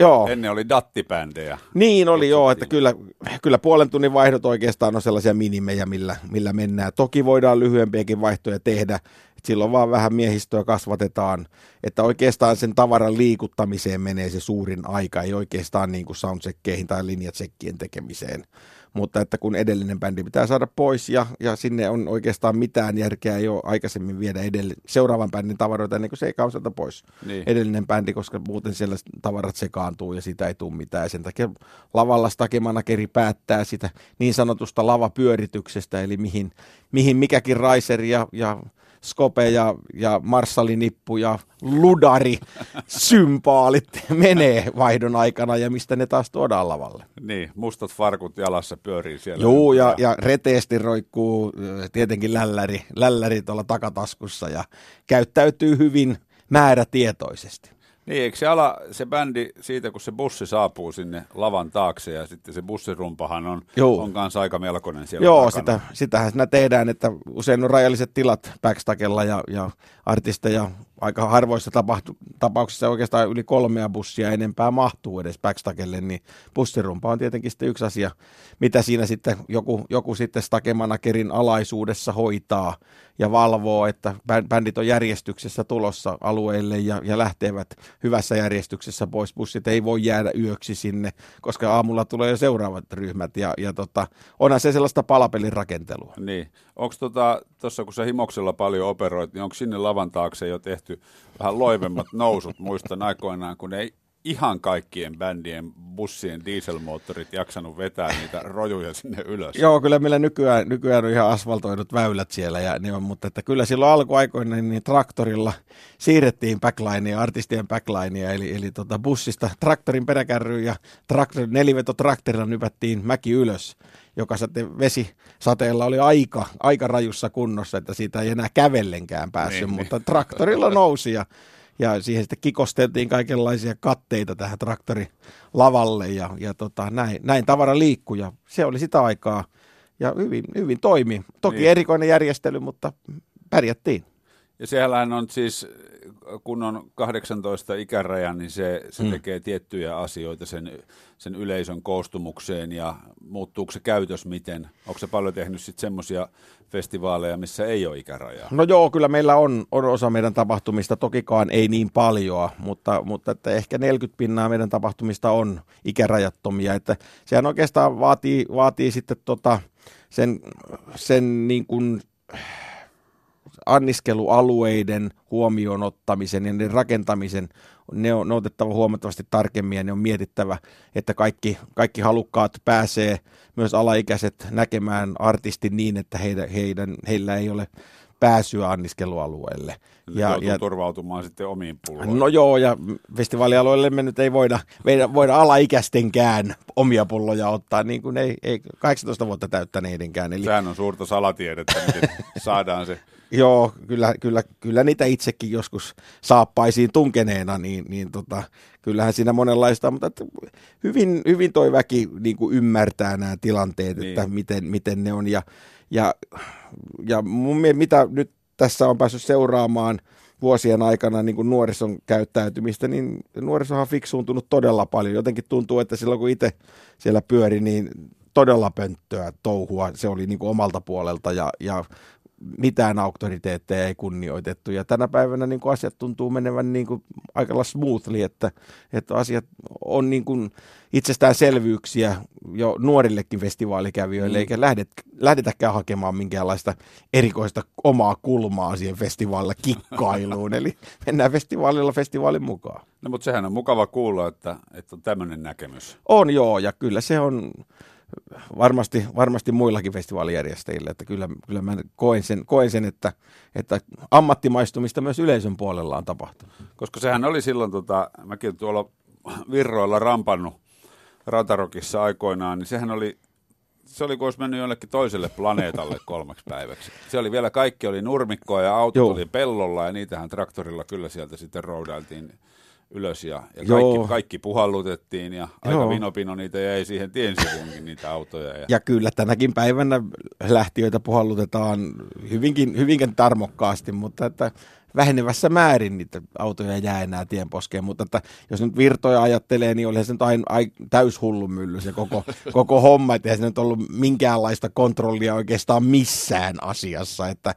Joo. Ennen oli dattibändejä. Niin oli joo, että kyllä, kyllä puolen tunnin vaihdot oikeastaan on sellaisia minimejä, millä, millä mennään. Toki voidaan lyhyempiäkin vaihtoja tehdä, silloin vaan vähän miehistöä kasvatetaan, että oikeastaan sen tavaran liikuttamiseen menee se suurin aika, ei oikeastaan niin kuin soundcheckkeihin tai linjatsekkien tekemiseen. Mutta että kun edellinen bändi pitää saada pois ja, ja sinne on oikeastaan mitään järkeä ei ole aikaisemmin viedä edelle, seuraavan bändin tavaroita ennen kuin se ei kausata pois niin. edellinen bändi, koska muuten siellä tavarat sekaantuu ja sitä ei tule mitään. Ja sen takia lavalla stakemanakeri päättää sitä niin sanotusta lavapyörityksestä, eli mihin, mihin mikäkin riser ja, ja Skope ja, ja Marssalinippu ja Ludari sympaalit menee vaihdon aikana ja mistä ne taas tuodaan lavalle. Niin, mustat farkut jalassa pyörii siellä. Joo, ja, ja reteesti roikkuu tietenkin lälläri, lälläri tuolla takataskussa ja käyttäytyy hyvin määrätietoisesti. Niin, eikö se ala, se bändi siitä, kun se bussi saapuu sinne lavan taakse ja sitten se bussirumpahan on, Joo. on kanssa aika melkoinen siellä Joo, takana. sitä, sitähän siinä tehdään, että usein on rajalliset tilat backstakella ja, ja artisteja aika harvoissa tapahtu, tapauksissa oikeastaan yli kolmea bussia enempää mahtuu edes backstakelle, niin bussirumpa on tietenkin sitten yksi asia, mitä siinä sitten joku, joku sitten stakemanagerin alaisuudessa hoitaa ja valvoo, että bän- bändit on järjestyksessä tulossa alueille ja, ja lähtevät hyvässä järjestyksessä pois. Bussit ei voi jäädä yöksi sinne, koska aamulla tulee jo seuraavat ryhmät ja, ja tota, onhan se sellaista palapelin rakentelua. Niin. Onko tuossa, tota, kun sä himoksella paljon operoit, niin onko sinne lavan taakse jo tehty vähän loivemmat nousut? Muistan aikoinaan, kun ei ihan kaikkien bändien bussien dieselmoottorit jaksanut vetää niitä rojuja sinne ylös. Joo, kyllä meillä nykyään, nykyään on ihan asfaltoidut väylät siellä, ja ne on, mutta että kyllä silloin alkuaikoina niin traktorilla siirrettiin backlinea, artistien backlinea, eli, eli tota bussista traktorin peräkärryyn ja traktor, nelivetotraktorilla nypättiin mäki ylös, joka sitten vesisateella oli aika, aika rajussa kunnossa, että siitä ei enää kävellenkään päässyt, Niin, mutta traktorilla nousi ja ja siihen sitten kikosteltiin kaikenlaisia katteita tähän traktorilavalle ja, ja tota, näin, näin tavara liikkui ja se oli sitä aikaa ja hyvin, hyvin toimi. Toki Niin. niin. erikoinen järjestely, mutta pärjättiin. Ja sehän on siis, kun on 18 ikäraja, niin se, se Mm. tekee tiettyjä asioita sen, sen yleisön koostumukseen ja muuttuuko se käytös miten? Onko se paljon tehnyt sitten semmoisia festivaaleja, missä ei ole ikärajaa? No joo, kyllä meillä on, on osa meidän tapahtumista, tokikaan ei niin paljoa, mutta, mutta että ehkä 40 pinnaa meidän tapahtumista on ikärajattomia, että sehän oikeastaan vaatii, vaatii sitten tota, sen, sen niin kuin anniskelualueiden huomioon ottamisen ja niiden rakentamisen, ne on, ne on otettava huomattavasti tarkemmin ja ne on mietittävä, että kaikki, kaikki halukkaat pääsee, myös alaikäiset näkemään artistin niin, että heidän, heidän, heillä ei ole pääsyä anniskelualueelle. Ja, ja, turvautumaan sitten omiin pulloihin. No joo, ja festivaalialueelle me nyt ei voida, voida, voida alaikäistenkään omia pulloja ottaa, niin kuin ei, ei 18 vuotta täyttäneidenkään. Eli Sehän on suurta salatiedettä, miten saadaan se. Joo, kyllä, kyllä, kyllä niitä itsekin joskus saappaisiin tunkeneena, niin, niin tota, kyllähän siinä monenlaista, mutta että hyvin, hyvin toi väki niin kuin ymmärtää nämä tilanteet, Niin. että miten, miten ne on. Ja, ja, ja mun mielestä, mitä nyt tässä on päässyt seuraamaan vuosien aikana niin kuin nuorison käyttäytymistä, niin nuorisohan on fiksuuntunut todella paljon. Jotenkin tuntuu, että silloin kun itse siellä pyöri, niin todella pönttöä touhua se oli niin kuin omalta puolelta ja, ja mitään auktoriteetteja ei kunnioitettu. Ja tänä päivänä niin kuin asiat tuntuu menevän niin kuin aika lailla smoothly, että, että asiat on niin kuin itsestäänselvyyksiä jo nuorillekin festivaalikävijöille, mm. eikä lähdet, lähdetäkään hakemaan minkäänlaista erikoista omaa kulmaa siihen festivaalilla kikkailuun. Eli mennään festivaalilla festivaalin mukaan. No mutta sehän on mukava kuulla, että, että on tämmöinen näkemys. On joo, ja kyllä se on varmasti, varmasti muillakin festivaalijärjestäjillä, että kyllä, kyllä mä koen sen, koen sen että, että ammattimaistumista myös yleisön puolella on tapahtunut. Koska sehän oli silloin, tota, mäkin tuolla virroilla rampannut Ratarokissa aikoinaan, niin sehän oli, se oli kuin olisi mennyt jollekin toiselle planeetalle kolmeksi päiväksi. Se oli vielä, kaikki oli nurmikkoa ja autot Joo. oli pellolla ja niitähän traktorilla kyllä sieltä sitten roudailtiin ylös ja, ja Joo. kaikki, kaikki puhallutettiin ja aika Joo. vinopino niitä jäi siihen tien sivuunkin niitä autoja. Ja, Ja kyllä tänäkin päivänä lähtiöitä puhallutetaan hyvinkin, hyvinkin tarmokkaasti, mutta että vähenevässä määrin niitä autoja jää enää tienposkeen, mutta että jos nyt virtoja ajattelee, niin olihan se nyt aina ai, täyshullu mylly se koko, koko homma, että eihän se nyt ollut minkäänlaista kontrollia oikeastaan missään asiassa, että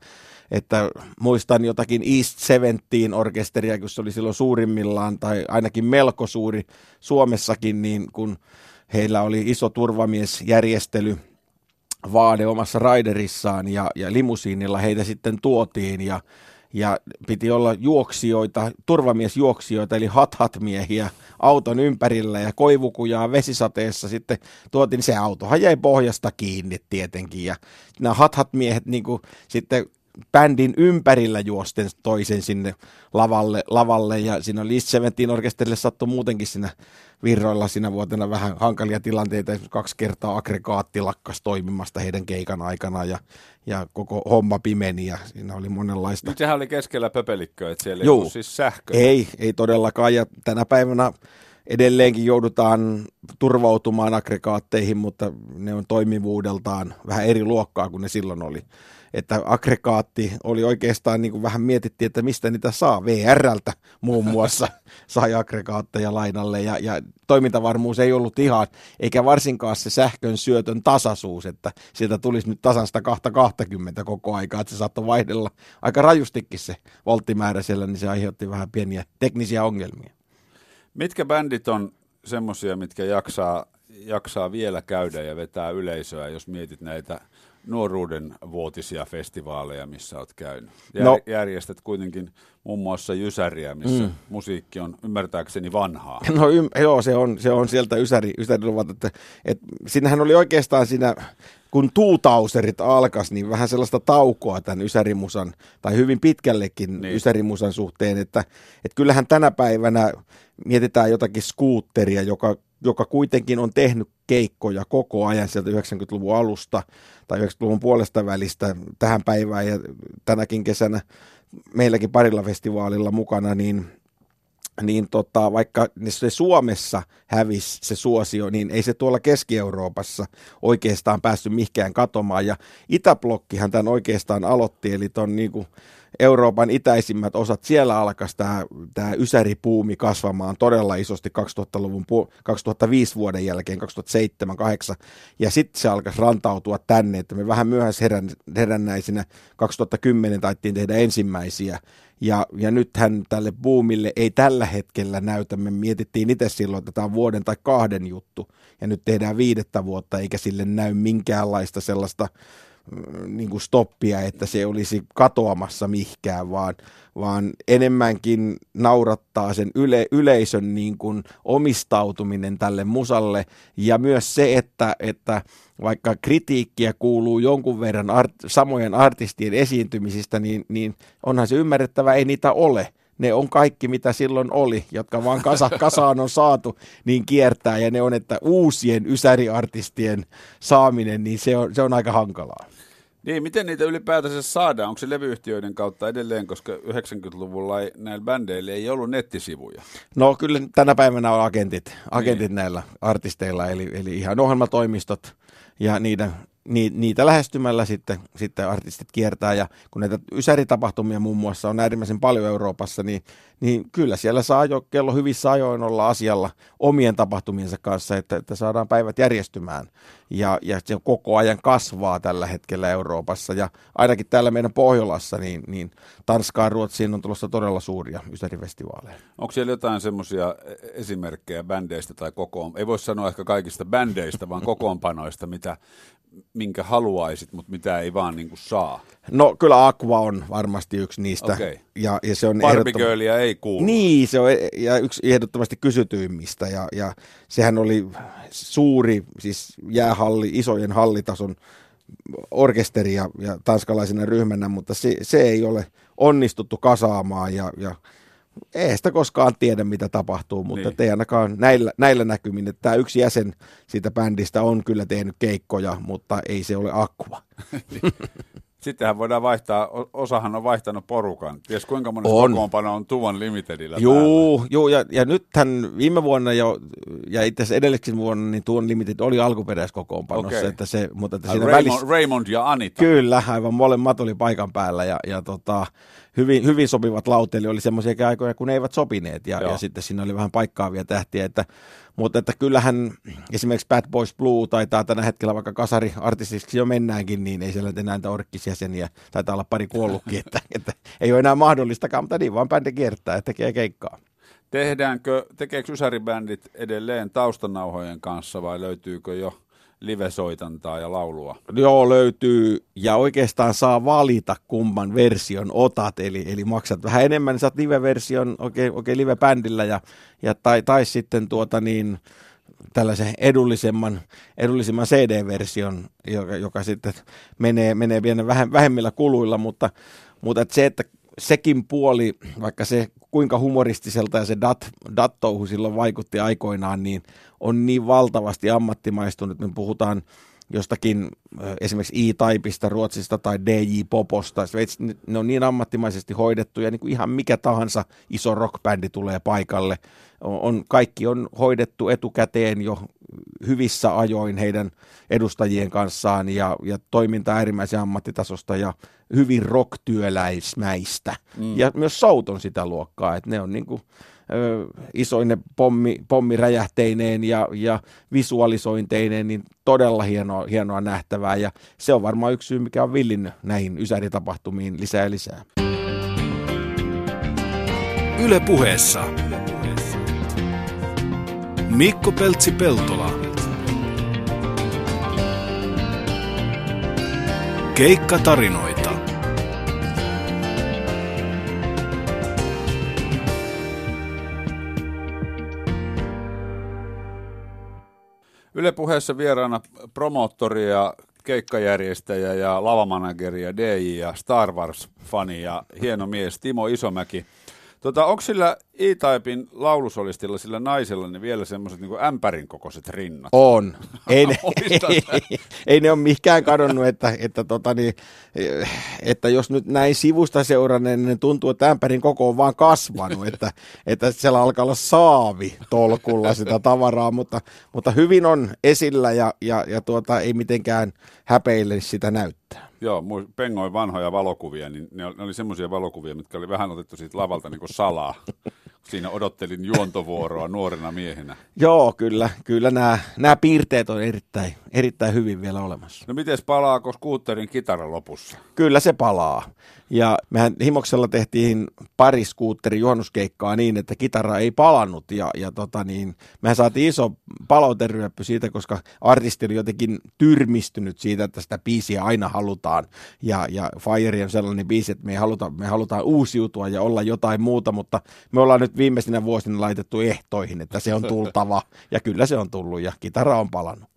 että muistan jotakin East Seventeen orkesteria, kun se oli silloin suurimmillaan, tai ainakin melko suuri Suomessakin, niin kun heillä oli iso turvamiesjärjestely, vaade omassa raiderissaan ja, ja limusiinilla heitä sitten tuotiin ja, ja piti olla juoksijoita, turvamiesjuoksijoita eli hat-hat-miehiä auton ympärillä ja koivukujaa vesisateessa. Sitten tuotiin, se autohan jäi pohjasta kiinni tietenkin. Ja nämä hat-hat-miehet niin kuin, sitten bändin ympärillä juosten toisen sinne lavalle, lavalle ja siinä oli East Seventeen orkesterille sattui muutenkin siinä virroilla siinä vuotena vähän hankalia tilanteita. Esimerkiksi kaksi kertaa aggregaatti lakkas toimimasta heidän keikan aikana ja, ja koko homma pimeni ja siinä oli monenlaista. Nyt sehän oli keskellä pöpelikköä, että siellä ei Juu. ollut siis sähkö. Ei, ei todellakaan ja tänä päivänä edelleenkin joudutaan turvautumaan aggregaatteihin, mutta ne on toimivuudeltaan vähän eri luokkaa kuin ne silloin oli. Että aggregaatti oli oikeastaan, niin kuin vähän mietittiin, että mistä niitä saa. VRltä muun muassa sai aggregaatteja lainalle ja, ja toimintavarmuus ei ollut ihan, eikä varsinkaan se sähkön syötön tasaisuus, että sieltä tulisi nyt tasan sitä 220 koko aikaa, että se saattoi vaihdella aika rajustikin se volttimäärä siellä, niin se aiheutti vähän pieniä teknisiä ongelmia. Mitkä bändit on semmoisia, mitkä jaksaa, jaksaa vielä käydä ja vetää yleisöä, jos mietit näitä nuoruuden vuotisia festivaaleja, missä olet käynyt? Jär, No. Järjestät kuitenkin muun muassa Jysäriä, missä mm. musiikki on ymmärtääkseni vanhaa. No ym, joo, se on, se on sieltä Ysäri, Ysäriluvat, että, että siinähän oli oikeastaan siinä, kun tuutauserit alkas, niin vähän sellaista taukoa tämän Ysärimusan, tai hyvin pitkällekin niin. Ysärimusan suhteen, että, että kyllähän tänä päivänä mietitään jotakin skuutteria, joka, joka kuitenkin on tehnyt keikkoja koko ajan sieltä 90-luvun alusta tai 90-luvun puolesta välistä tähän päivään ja tänäkin kesänä meilläkin parilla festivaalilla mukana, niin niin tota, vaikka se Suomessa hävisi se suosio, niin ei se tuolla Keski-Euroopassa oikeastaan päässyt mihinkään katomaan. Ja Itäblokkihan tämän oikeastaan aloitti, eli ton niinku Euroopan itäisimmät osat, siellä alkaisi tämä, tämä ysäripuumi kasvamaan todella isosti 2000-luvun, pu- 2005 vuoden jälkeen, 2007-2008, ja sitten se alkaisi rantautua tänne, että me vähän myöhässä herän, herännäisinä 2010 taittiin tehdä ensimmäisiä, ja, ja nythän tälle boomille ei tällä hetkellä näytä. Me mietittiin itse silloin, että tämä on vuoden tai kahden juttu. Ja nyt tehdään viidettä vuotta, eikä sille näy minkäänlaista sellaista niin kuin stoppia, että se olisi katoamassa mihkään, vaan, vaan enemmänkin naurattaa sen yle, yleisön niin kuin omistautuminen tälle musalle ja myös se, että, että vaikka kritiikkiä kuuluu jonkun verran art, samojen artistien esiintymisistä, niin, niin onhan se ymmärrettävä, ei niitä ole. Ne on kaikki, mitä silloin oli, jotka vaan kasa, kasaan on saatu, niin kiertää. Ja ne on, että uusien ysäriartistien saaminen, niin se on, se on aika hankalaa. Niin, miten niitä ylipäätänsä saadaan? Onko se levyyhtiöiden kautta edelleen, koska 90-luvulla ei, näillä bändeillä ei ollut nettisivuja? No kyllä tänä päivänä on agentit, agentit niin. näillä artisteilla, eli, eli ihan ohjelmatoimistot ja niiden, ni, niitä lähestymällä sitten, sitten artistit kiertää. Ja kun näitä ysäritapahtumia muun muassa on äärimmäisen paljon Euroopassa, niin, niin kyllä siellä saa jo kello hyvissä ajoin olla asialla omien tapahtumiensa kanssa, että, että saadaan päivät järjestymään. Ja, ja se koko ajan kasvaa tällä hetkellä Euroopassa ja ainakin täällä meidän Pohjolassa, niin, niin Tanskaan, Ruotsiin on tulossa todella suuria ysärifestivaaleja. Onko siellä jotain semmoisia esimerkkejä bändeistä tai kokoon, ei voi sanoa ehkä kaikista bändeistä, vaan kokoonpanoista, mitä, minkä haluaisit, mutta mitä ei vaan niin kuin saa? No kyllä Aqua on varmasti yksi niistä. Okei. Ja, ja se on ehdottom- ei kuulu. Niin, se on e- ja yksi ehdottomasti kysytyimmistä ja, ja sehän oli suuri, siis jäähalli, isojen hallitason orkesteri ja, ja tanskalaisena ryhmänä, mutta se, se ei ole onnistuttu kasaamaan ja, ja ei sitä koskaan tiedä, mitä tapahtuu, mutta Niin. niin. ei ainakaan näillä, näillä näkymin, että tämä yksi jäsen siitä bändistä on kyllä tehnyt keikkoja, mutta ei se ole Aqua. Sittenhän voidaan vaihtaa, osahan on vaihtanut porukan. Ties kuinka monessa On. kokoonpano on Tuvan Limitedillä. Juu, juu ja, ja nythän viime vuonna jo, ja itse asiassa edelliseksi vuonna, niin tuon Limited oli alkuperäiskokoonpanossa, Okei. että se, mutta että siinä Raymond, välissä, Raymond ja Anita. kyllä, aivan molemmat oli paikan päällä, ja, ja tota, hyvin, hyvin sopivat lauteli, oli semmoisia aikoja, kun ne eivät sopineet, ja, Joo. ja sitten siinä oli vähän paikkaavia tähtiä, että, mutta että kyllähän esimerkiksi Bad Boys Blue taitaa tänä hetkellä vaikka kasariartistiksi jo mennäänkin, niin ei siellä nyt enää orkkisjäseniä, taitaa olla pari kuollutkin, että, että ei ole enää mahdollistakaan, mutta niin vaan bändi kiertää ja tekee keikkaa. Tehdäänkö, tekeekö ysäribändit edelleen taustanauhojen kanssa vai löytyykö jo livesoitantaa ja laulua? Joo, löytyy ja oikeastaan saa valita kumman version otat, eli, eli maksat vähän enemmän, niin saat live-version oikein, oikein live-bändillä ja, ja tai, tai sitten tuota niin, tällaisen edullisemman, edullisemman CD-version, joka, joka sitten menee, menee vähän vähemmillä kuluilla, mutta, mutta että se, että sekin puoli, vaikka se kuinka humoristiselta ja se dat, dat-touhu silloin vaikutti aikoinaan, niin on niin valtavasti ammattimaistunut. Me puhutaan jostakin esimerkiksi E-Typeista Ruotsista tai DJ Poposta. Ne on niin ammattimaisesti hoidettu ja niin kuin ihan mikä tahansa iso rockbändi tulee paikalle. On, kaikki on hoidettu etukäteen jo hyvissä ajoin heidän edustajien kanssaan ja, ja toiminta äärimmäisen ammattitasosta ja hyvin rocktyöläismäistä. Mm. Ja myös sout on sitä luokkaa, että ne on niin kuin, isoine pommi, pommiräjähteineen ja, ja visualisointeineen, niin todella hienoa, hienoa nähtävää. Ja se on varmaan yksi syy, mikä on villin näihin ysäritapahtumiin lisää ja lisää. Yle puheessa. Mikko Peltsi-Peltola. Keikka Yle puheessa vieraana promoottori ja keikkajärjestäjä ja lavamanageri ja DJ ja Star Wars-fani ja hieno mies Timo Isomäki. Tota, onko sillä E-Typein laulusolistilla, sillä naisella, niin vielä semmoiset niin ämpärin kokoiset rinnat? On. Ei ne, ei, ei ne ole mihinkään kadonnut, että, että, tota niin, että jos nyt näin sivusta seuranneen, niin tuntuu, että ämpärin koko on vaan kasvanut, että, että siellä alkaa olla saavi tolkulla sitä tavaraa, mutta, mutta hyvin on esillä ja, ja, ja tuota, ei mitenkään häpeille sitä näyttää. Joo, pengoin vanhoja valokuvia, niin ne oli semmoisia valokuvia, mitkä oli vähän otettu siitä lavalta niin kuin salaa. Siinä odottelin juontovuoroa nuorena miehenä. Joo, kyllä. Kyllä nämä, nämä piirteet on erittäin, erittäin hyvin vielä olemassa. No miten palaako skuutterin kitara lopussa? Kyllä se palaa. Ja mehän Himoksella tehtiin pari skuutterin juhannuskeikkaa niin, että kitara ei palannut. Ja, ja tota niin, mehän saatiin iso palauteryöppy siitä, koska artisti oli jotenkin tyrmistynyt siitä, että sitä biisiä aina halutaan. Ja, ja Fire on sellainen biisi, että me halutaan, me halutaan uusiutua ja olla jotain muuta, mutta me ollaan nyt viimeisinä vuosina laitettu ehtoihin, että se on tultava. Ja kyllä se on tullut ja kitara on palannut.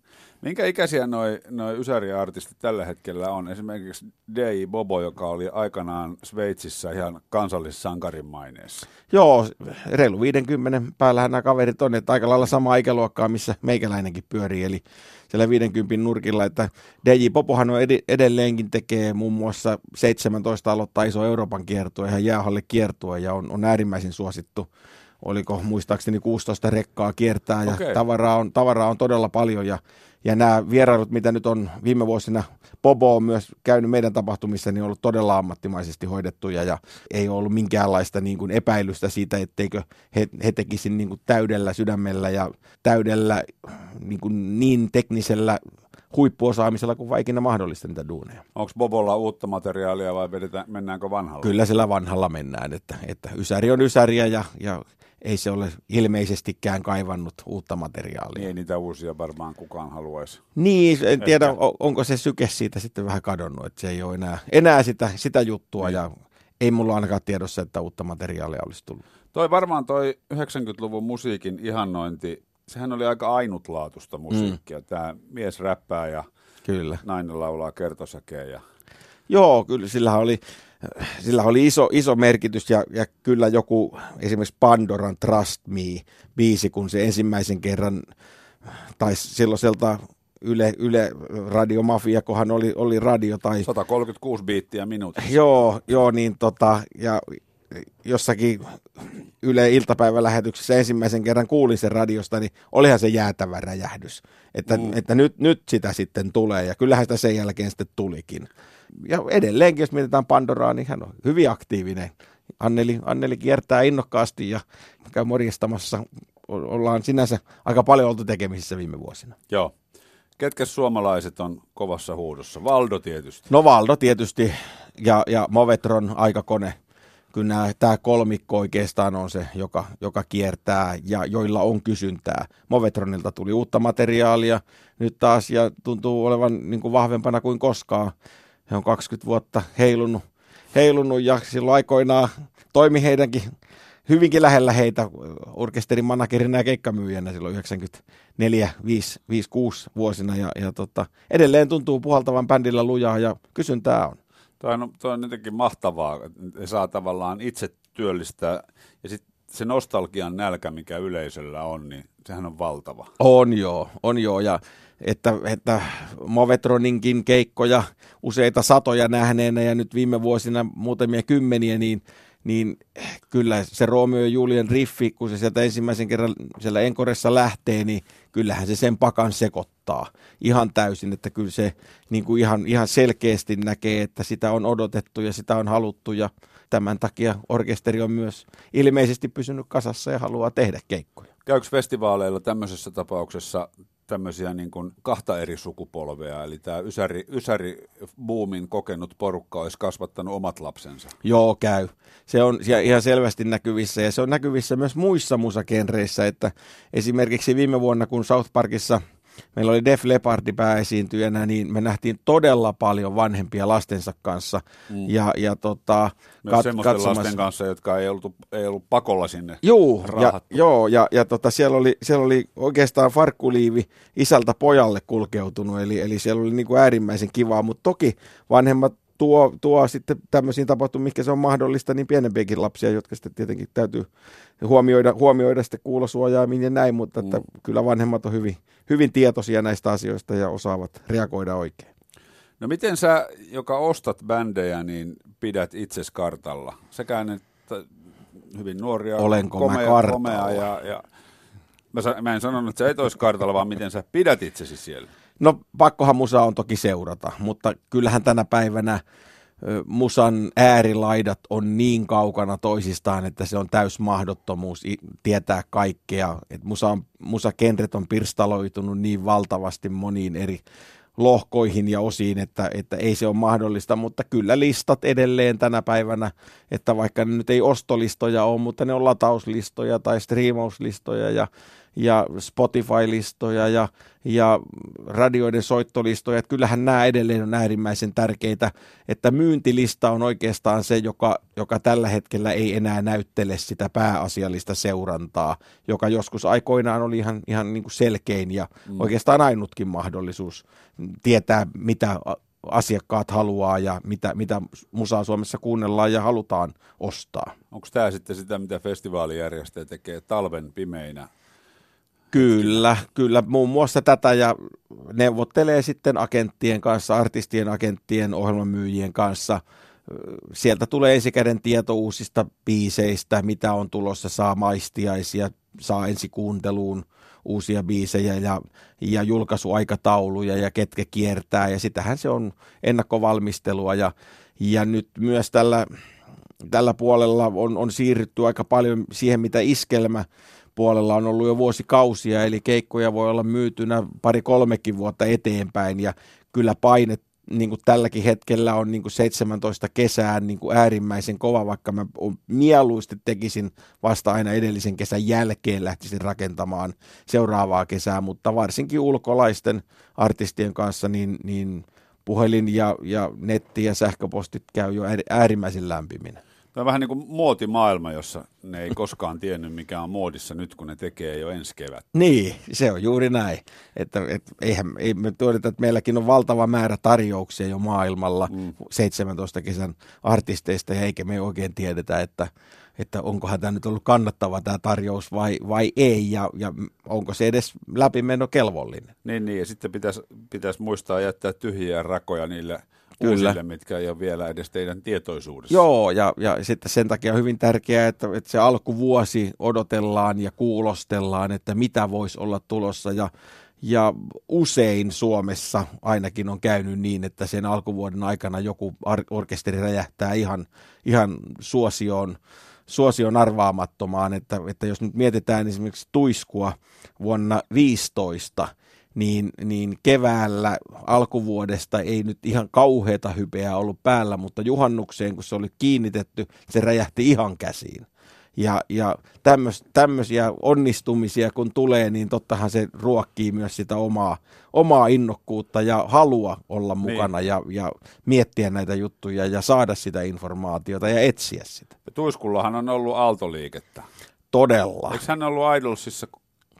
Minkä ikäisiä noi, noi ysäriartistit tällä hetkellä on? Esimerkiksi D.I. Bobo, joka oli aikanaan Sveitsissä ihan kansallissankarin maineessa. Joo, reilu 50 päällähän nämä kaverit on, että aika lailla sama ikäluokkaa, missä meikäläinenkin pyörii, eli siellä 50 nurkilla, että DJ Popohan on ed- edelleenkin tekee muun muassa 17 aloittaa iso Euroopan kiertue, ihan jäähalle kiertue ja on, on äärimmäisen suosittu oliko muistaakseni 16 rekkaa kiertää ja okay. tavaraa, on, tavaraa on todella paljon ja ja nämä vierailut, mitä nyt on viime vuosina, Bobo on myös käynyt meidän tapahtumissa, niin on ollut todella ammattimaisesti hoidettuja ja ei ollut minkäänlaista niin kuin epäilystä siitä, etteikö he, he tekisi niin kuin täydellä sydämellä ja täydellä niin, kuin niin teknisellä huippuosaamisella kuin vaikina mahdollista niitä duuneja. Onko Bobolla uutta materiaalia vai vedetään, mennäänkö vanhalla? Kyllä sillä vanhalla mennään, että, että ysäri on ysäriä ja, ja ei se ole ilmeisestikään kaivannut uutta materiaalia. Niin, ei niitä uusia varmaan kukaan haluaisi. Niin, en Ehkä. tiedä, onko se syke siitä sitten vähän kadonnut, että se ei ole enää, enää sitä, sitä juttua niin. ja ei mulla ainakaan tiedossa, että uutta materiaalia olisi tullut. Toi varmaan toi 90-luvun musiikin ihannointi, sehän oli aika ainutlaatusta musiikkia. Mm. Tämä mies räppää ja kyllä. nainen laulaa kertosäkeä. Ja... Joo, kyllä sillä oli, sillä oli iso, iso merkitys ja, ja kyllä joku esimerkiksi Pandoran Trust Me biisi, kun se ensimmäisen kerran tai silloiselta Yle, Yle Radiomafia, kohan oli, oli radio tai... 136 biittiä minuutissa. Joo, joo niin tota, ja jossakin Yle iltapäivälähetyksessä ensimmäisen kerran kuulin sen radiosta, niin olihan se jäätävä räjähdys. Että, mm. että nyt, nyt sitä sitten tulee, ja kyllähän sitä sen jälkeen sitten tulikin ja edelleenkin, jos mietitään Pandoraa, niin hän on hyvin aktiivinen. Anneli, Anneli kiertää innokkaasti ja käy morjestamassa. Ollaan sinänsä aika paljon oltu tekemisissä viime vuosina. Joo. Ketkä suomalaiset on kovassa huudossa? Valdo tietysti. No Valdo tietysti ja, ja Movetron aikakone. Kyllä tämä kolmikko oikeastaan on se, joka, joka kiertää ja joilla on kysyntää. Movetronilta tuli uutta materiaalia nyt taas ja tuntuu olevan niin kuin vahvempana kuin koskaan he on 20 vuotta heilunut, heilunut ja silloin aikoinaan toimi heidänkin hyvinkin lähellä heitä orkesterin managerina ja keikkamyyjänä silloin 94, 5, 5 6 vuosina ja, ja tota, edelleen tuntuu puhaltavan bändillä lujaa ja kysyntää on. Tuo on, tuo on jotenkin mahtavaa, että saa tavallaan itse työllistää ja sitten se nostalgian nälkä, mikä yleisöllä on, niin sehän on valtava. On joo, on joo ja että, että Movetroninkin keikkoja useita satoja nähneenä ja nyt viime vuosina muutamia kymmeniä, niin, niin kyllä se Romeo ja Julien riffi, kun se sieltä ensimmäisen kerran siellä Enkoressa lähtee, niin kyllähän se sen pakan sekoittaa ihan täysin, että kyllä se niin kuin ihan, ihan selkeästi näkee, että sitä on odotettu ja sitä on haluttu ja tämän takia orkesteri on myös ilmeisesti pysynyt kasassa ja haluaa tehdä keikkoja. Käykö festivaaleilla tämmöisessä tapauksessa tämmöisiä niin kuin kahta eri sukupolvea, eli tämä ysäri, ysäri boomin kokenut porukka olisi kasvattanut omat lapsensa. Joo, käy. Se on ihan selvästi näkyvissä ja se on näkyvissä myös muissa musakenreissä, että esimerkiksi viime vuonna, kun South Parkissa – meillä oli Def Lepardi pääesiintyjänä, niin me nähtiin todella paljon vanhempia lastensa kanssa. Mm. Ja, ja tota, Myös kat- semmoisten katsomassa. lasten kanssa, jotka ei ollut, ei ollut pakolla sinne Juu, ja, joo, ja, ja tota, siellä, oli, siellä oli oikeastaan farkkuliivi isältä pojalle kulkeutunut, eli, eli siellä oli niin kuin äärimmäisen kivaa, mutta toki vanhemmat tuo, tuo sitten tämmöisiin tapahtumiin, mikä se on mahdollista, niin pienempiäkin lapsia, jotka sitten tietenkin täytyy huomioida, huomioida sitten kuulosuojaamiin ja näin, mutta että mm. kyllä vanhemmat on hyvin, hyvin tietoisia näistä asioista ja osaavat reagoida oikein. No miten sä, joka ostat bändejä, niin pidät itses kartalla? Sekään että hyvin nuoria, Olenko komea, mä komea ja, ja mä, mä en sanonut, että sä et olisi kartalla, vaan miten sä pidät itsesi siellä? No pakkohan musa on toki seurata, mutta kyllähän tänä päivänä musan äärilaidat on niin kaukana toisistaan, että se on täys mahdottomuus tietää kaikkea. Et musa, musakenret on pirstaloitunut niin valtavasti moniin eri lohkoihin ja osiin, että, että ei se ole mahdollista, mutta kyllä listat edelleen tänä päivänä, että vaikka ne nyt ei ostolistoja ole, mutta ne on latauslistoja tai striimauslistoja ja ja Spotify-listoja ja, ja radioiden soittolistoja. Että kyllähän nämä edelleen on äärimmäisen tärkeitä, että myyntilista on oikeastaan se, joka, joka tällä hetkellä ei enää näyttele sitä pääasiallista seurantaa, joka joskus aikoinaan oli ihan, ihan niin kuin selkein ja mm. oikeastaan ainutkin mahdollisuus tietää, mitä asiakkaat haluaa ja mitä, mitä musaa Suomessa kuunnellaan ja halutaan ostaa. Onko tämä sitten sitä, mitä festivaalijärjestäjä tekee talven pimeinä Kyllä, kyllä muun muassa tätä ja neuvottelee sitten agenttien kanssa, artistien, agenttien, ohjelmamyyjien kanssa. Sieltä tulee ensikäden tieto uusista biiseistä, mitä on tulossa, saa maistiaisia, saa ensikuunteluun uusia biisejä ja, ja julkaisuaikatauluja ja ketkä kiertää ja sitähän se on ennakkovalmistelua ja, ja nyt myös tällä, tällä puolella on, on siirrytty aika paljon siihen, mitä iskelmä puolella on ollut jo vuosikausia, eli keikkoja voi olla myytynä pari-kolmekin vuotta eteenpäin, ja kyllä paine niin kuin tälläkin hetkellä on niin kuin 17 kesään niin kuin äärimmäisen kova, vaikka mä mieluusti tekisin vasta aina edellisen kesän jälkeen lähtisin rakentamaan seuraavaa kesää, mutta varsinkin ulkolaisten artistien kanssa niin, niin puhelin ja, ja netti ja sähköpostit käy jo äärimmäisen lämpiminä. Tämä on vähän niin kuin muotimaailma, jossa ne ei koskaan tiennyt, mikä on muodissa nyt, kun ne tekee jo ensi kevät. Niin, se on juuri näin. Että, et, eihän, ei me tuodeta, että meilläkin on valtava määrä tarjouksia jo maailmalla mm. 17 kesän artisteista, ja eikä me oikein tiedetä, että, että onkohan tämä nyt ollut kannattava tämä tarjous vai, vai ei, ja, ja onko se edes läpimeno kelvollinen. Niin, niin, ja sitten pitäisi, pitäisi muistaa jättää tyhjiä rakoja niille – Kyllä. uusille, mitkä ei ole vielä edes teidän tietoisuudessa. Joo, ja, ja sitten sen takia on hyvin tärkeää, että, että se alkuvuosi odotellaan ja kuulostellaan, että mitä voisi olla tulossa, ja, ja usein Suomessa ainakin on käynyt niin, että sen alkuvuoden aikana joku orkesteri räjähtää ihan, ihan suosioon, suosion arvaamattomaan, että, että jos nyt mietitään esimerkiksi Tuiskua vuonna 15, niin, niin keväällä alkuvuodesta ei nyt ihan kauheata hypeä ollut päällä, mutta juhannukseen, kun se oli kiinnitetty, se räjähti ihan käsiin. Ja, ja tämmös, tämmöisiä onnistumisia kun tulee, niin tottahan se ruokkii myös sitä omaa, omaa innokkuutta ja halua olla niin. mukana niin. ja, ja miettiä näitä juttuja ja saada sitä informaatiota ja etsiä sitä. Ja Tuiskullahan on ollut aaltoliikettä. Todella. Eikö hän ollut Idolsissa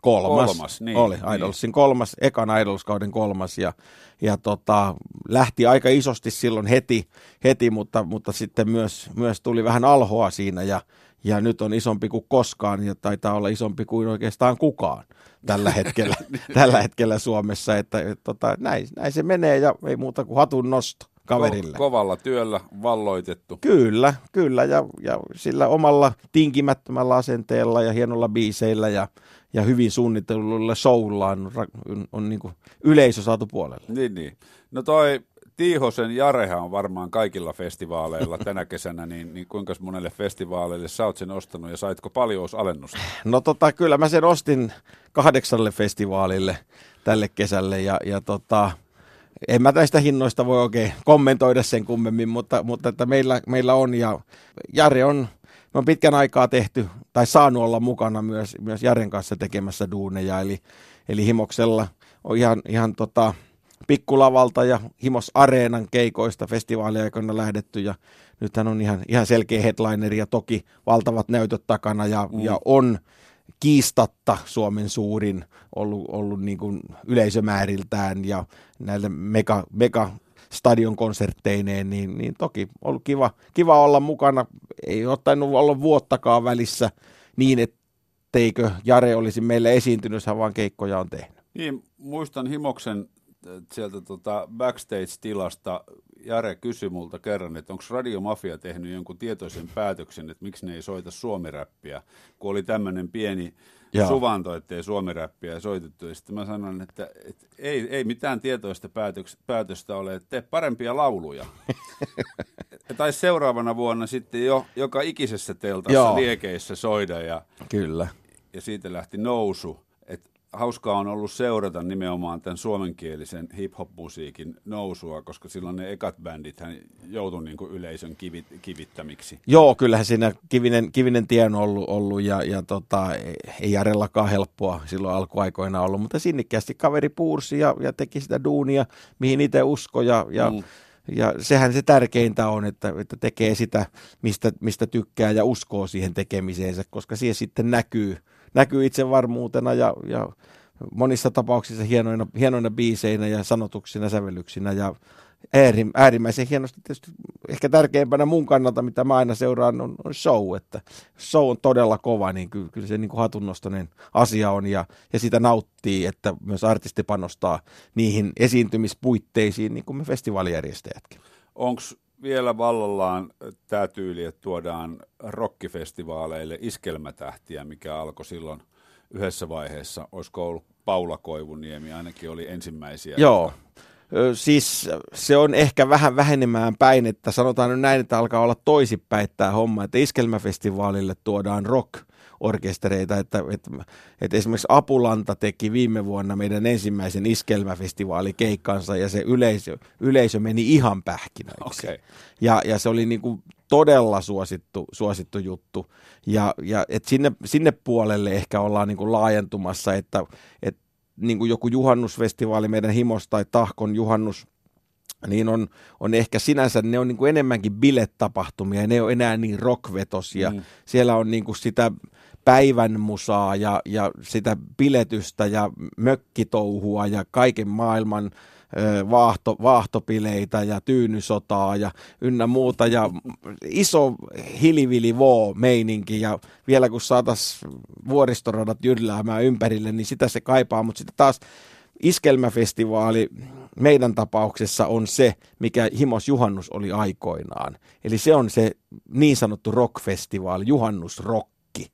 kolmas. kolmas niin, oli, Idolsin niin. kolmas, ekan Idolskauden kolmas ja, ja tota, lähti aika isosti silloin heti, heti mutta, mutta sitten myös, myös tuli vähän alhoa siinä ja, ja nyt on isompi kuin koskaan ja taitaa olla isompi kuin oikeastaan kukaan tällä hetkellä, tällä hetkellä Suomessa, että et, tota, näin, näin se menee ja ei muuta kuin hatun nosto kaverille. Ko- kovalla työllä valloitettu. Kyllä, kyllä ja, ja sillä omalla tinkimättömällä asenteella ja hienolla biiseillä ja, ja hyvin suunnitellulla showlla on, on, on niin yleisö saatu puolelle. Niin, niin. No toi Tiihosen Jarehan on varmaan kaikilla festivaaleilla tänä kesänä, niin, niin kuinka monelle festivaaleille sä oot sen ostanut ja saitko paljon alennusta? No tota, kyllä mä sen ostin kahdeksalle festivaalille tälle kesälle ja, ja tota, en mä näistä hinnoista voi oikein kommentoida sen kummemmin, mutta, mutta että meillä, meillä on ja Jare on, me on pitkän aikaa tehty tai saanut olla mukana myös, myös Jaren kanssa tekemässä duuneja, eli, eli Himoksella on ihan, ihan tota, pikkulavalta ja Himos Areenan keikoista festivaaliaikoina lähdetty ja nythän on ihan, ihan selkeä headlineri ja toki valtavat näytöt takana ja, mm. ja on kiistatta Suomen suurin ollut, ollut niin kuin yleisömääriltään ja näille mega, mega stadion konsertteineen, niin, niin toki ollut kiva, kiva olla mukana. Ei ole olla vuottakaan välissä niin, etteikö Jare olisi meille esiintynyt, hän vaan keikkoja on tehnyt. Niin, muistan Himoksen sieltä tota backstage-tilasta Jare kysyi multa kerran, että onko Radiomafia tehnyt jonkun tietoisen päätöksen, että miksi ne ei soita suomiräppiä, kun oli tämmöinen pieni Joo. suvanto, ettei suomiräppiä soitettu. Ja sitten mä sanoin, että, että ei, ei mitään tietoista päätöks, päätöstä ole, että tee parempia lauluja. tai seuraavana vuonna sitten jo joka ikisessä teltassa Joo. liekeissä soida. Ja, Kyllä. Ja siitä lähti nousu hauskaa on ollut seurata nimenomaan tämän suomenkielisen hip-hop-musiikin nousua, koska silloin ne ekat bändit hän joutui niin kuin yleisön kivit, kivittämiksi. Joo, kyllähän siinä kivinen, kivinen tie on ollut, ollut ja, ja tota, ei Jarellakaan helppoa silloin alkuaikoina ollut, mutta sinnikkäästi kaveri puursi ja, ja teki sitä duunia, mihin itse uskoi ja, ja mm. Ja sehän se tärkeintä on, että, että tekee sitä, mistä, mistä tykkää ja uskoo siihen tekemiseensä, koska siihen sitten näkyy, näkyy itsevarmuutena ja, ja monissa tapauksissa hienoina, hienoina biiseinä ja sanotuksina, sävellyksinä ja äärimmäisen hienosti tietysti ehkä tärkeimpänä mun kannalta, mitä mä aina seuraan, on, on show, että show on todella kova, niin kyllä, kyllä se niin kuin hatunnostoinen asia on ja, ja sitä nauttii, että myös artisti panostaa niihin esiintymispuitteisiin, niin kuin me festivaalijärjestäjätkin. Onko vielä vallallaan tämä tyyli, että tuodaan rockifestivaaleille iskelmätähtiä, mikä alkoi silloin yhdessä vaiheessa. Olisiko ollut Paula Koivuniemi, ainakin oli ensimmäisiä. Joo, siis se on ehkä vähän vähenemään päin, että sanotaan nyt näin, että alkaa olla toisipäin tämä homma, että iskelmäfestivaalille tuodaan rock orkestereita, että, että, että esimerkiksi Apulanta teki viime vuonna meidän ensimmäisen iskelmäfestivaalikeikkansa ja se yleisö, yleisö meni ihan pähkinöiksi. Okay. Ja, ja se oli niin kuin todella suosittu, suosittu juttu. Ja, ja et sinne, sinne puolelle ehkä ollaan niin kuin laajentumassa, että, että niin kuin joku juhannusfestivaali, meidän Himos tai Tahkon juhannus, niin on, on ehkä sinänsä, ne on niin kuin enemmänkin bilettapahtumia, ne on enää niin rockvetosia. Mm. Siellä on niin kuin sitä päivän musaa ja, ja sitä biletystä ja mökkitouhua ja kaiken maailman vaahto, vaahtopileitä ja tyynysotaa ja ynnä muuta. Ja iso hilivili voo meininki ja vielä kun saataisiin vuoristoradat jylläämään ympärille, niin sitä se kaipaa, mutta sitten taas iskelmäfestivaali meidän tapauksessa on se, mikä Himos Juhannus oli aikoinaan. Eli se on se niin sanottu rockfestivaali, juhannusrokki.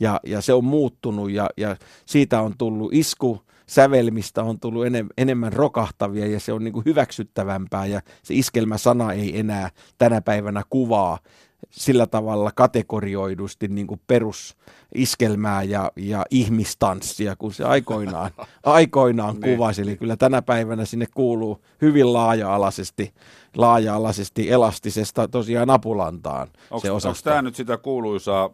Ja, ja se on muuttunut ja, ja siitä on tullut isku sävelmistä on tullut enem, enemmän rokahtavia ja se on niin kuin hyväksyttävämpää ja se iskelmäsana ei enää tänä päivänä kuvaa sillä tavalla kategorioidusti niin kuin perus iskelmää ja, ja ihmistanssia, kun se aikoinaan, aikoinaan Niin. kuvasi. Eli kyllä tänä päivänä sinne kuuluu hyvin laaja-alaisesti, laaja-alaisesti elastisesta tosiaan apulantaan se Onko osasto. tämä nyt sitä kuuluisaa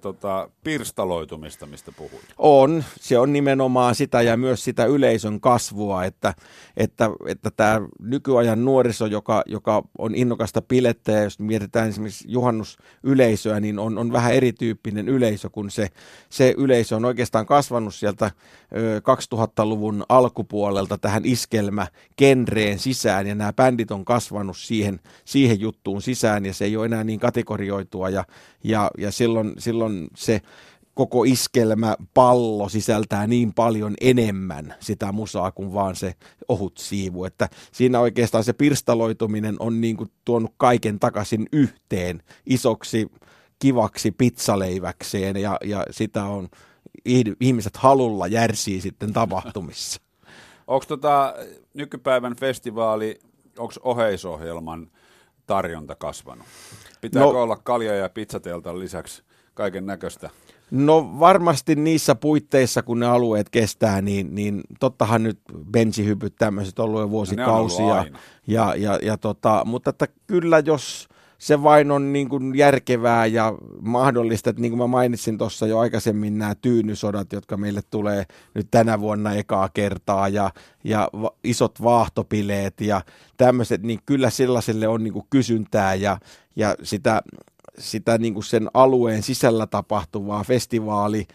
tota, pirstaloitumista, mistä puhuit? On, se on nimenomaan sitä ja myös sitä yleisön kasvua, että, että, että tämä nykyajan nuoriso, joka, joka on innokasta pilettä ja jos mietitään esimerkiksi juhannusyleisöä, niin on, on vähän erityyppinen yleisö, kun se, se yleisö on oikeastaan kasvanut sieltä ö, 2000-luvun alkupuolelta tähän iskelmäkenreen sisään ja nämä bändit on kasvanut siihen, siihen juttuun sisään ja se ei ole enää niin kategorioitua ja, ja, ja silloin, silloin se koko iskelmäpallo sisältää niin paljon enemmän sitä musaa kuin vaan se ohut siivu. Että siinä oikeastaan se pirstaloituminen on niin kuin tuonut kaiken takaisin yhteen isoksi kivaksi pizzaleiväkseen ja, ja sitä on ih- ihmiset halulla järsii sitten tapahtumissa. Onko tota, nykypäivän festivaali, onko oheisohjelman tarjonta kasvanut? Pitääkö No- olla kalja- ja pizzateltan lisäksi kaiken näköistä? No varmasti niissä puitteissa, kun ne alueet kestää, niin, niin tottahan nyt bensihypyt tämmöiset on ollut jo vuosikausia. ollut aina. ja, ja, ja tota, mutta että kyllä jos se vain on niin kuin järkevää ja mahdollista, että niin kuin mä mainitsin tuossa jo aikaisemmin nämä tyynysodat, jotka meille tulee nyt tänä vuonna ekaa kertaa ja, ja va- isot vaahtopileet ja tämmöiset, niin kyllä sellaiselle on niin kuin kysyntää ja, ja sitä, sitä niin kuin sen alueen sisällä tapahtuvaa festivaali,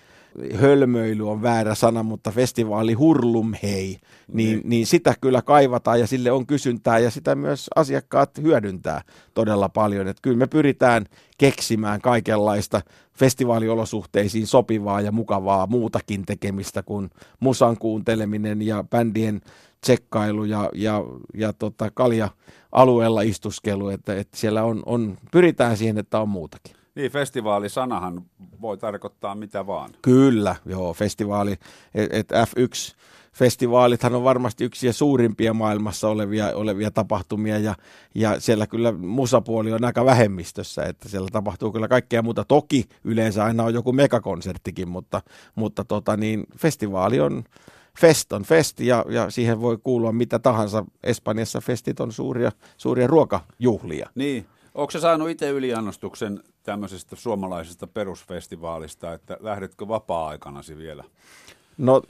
hölmöily on väärä sana, mutta festivaali hurlum hei, niin, niin sitä kyllä kaivataan ja sille on kysyntää ja sitä myös asiakkaat hyödyntää todella paljon. Että kyllä me pyritään keksimään kaikenlaista festivaaliolosuhteisiin sopivaa ja mukavaa muutakin tekemistä kuin musan kuunteleminen ja bändien tsekkailu ja, ja, ja tota kalja alueella istuskelu, että, että siellä on, on, pyritään siihen, että on muutakin. Niin, festivaalisanahan voi tarkoittaa mitä vaan. Kyllä, joo, festivaali, että et F1 festivaalithan on varmasti yksi suurimpia maailmassa olevia, olevia tapahtumia ja, ja siellä kyllä musapuoli on aika vähemmistössä, että siellä tapahtuu kyllä kaikkea muuta. Toki yleensä aina on joku megakonserttikin, mutta, mutta tota niin, festivaali on fest on fest ja, ja siihen voi kuulua mitä tahansa. Espanjassa festit on suuria, suuria ruokajuhlia. Niin, onko se saanut itse yliannostuksen tämmöisestä suomalaisesta perusfestivaalista, että lähdetkö vapaa-aikanasi vielä? No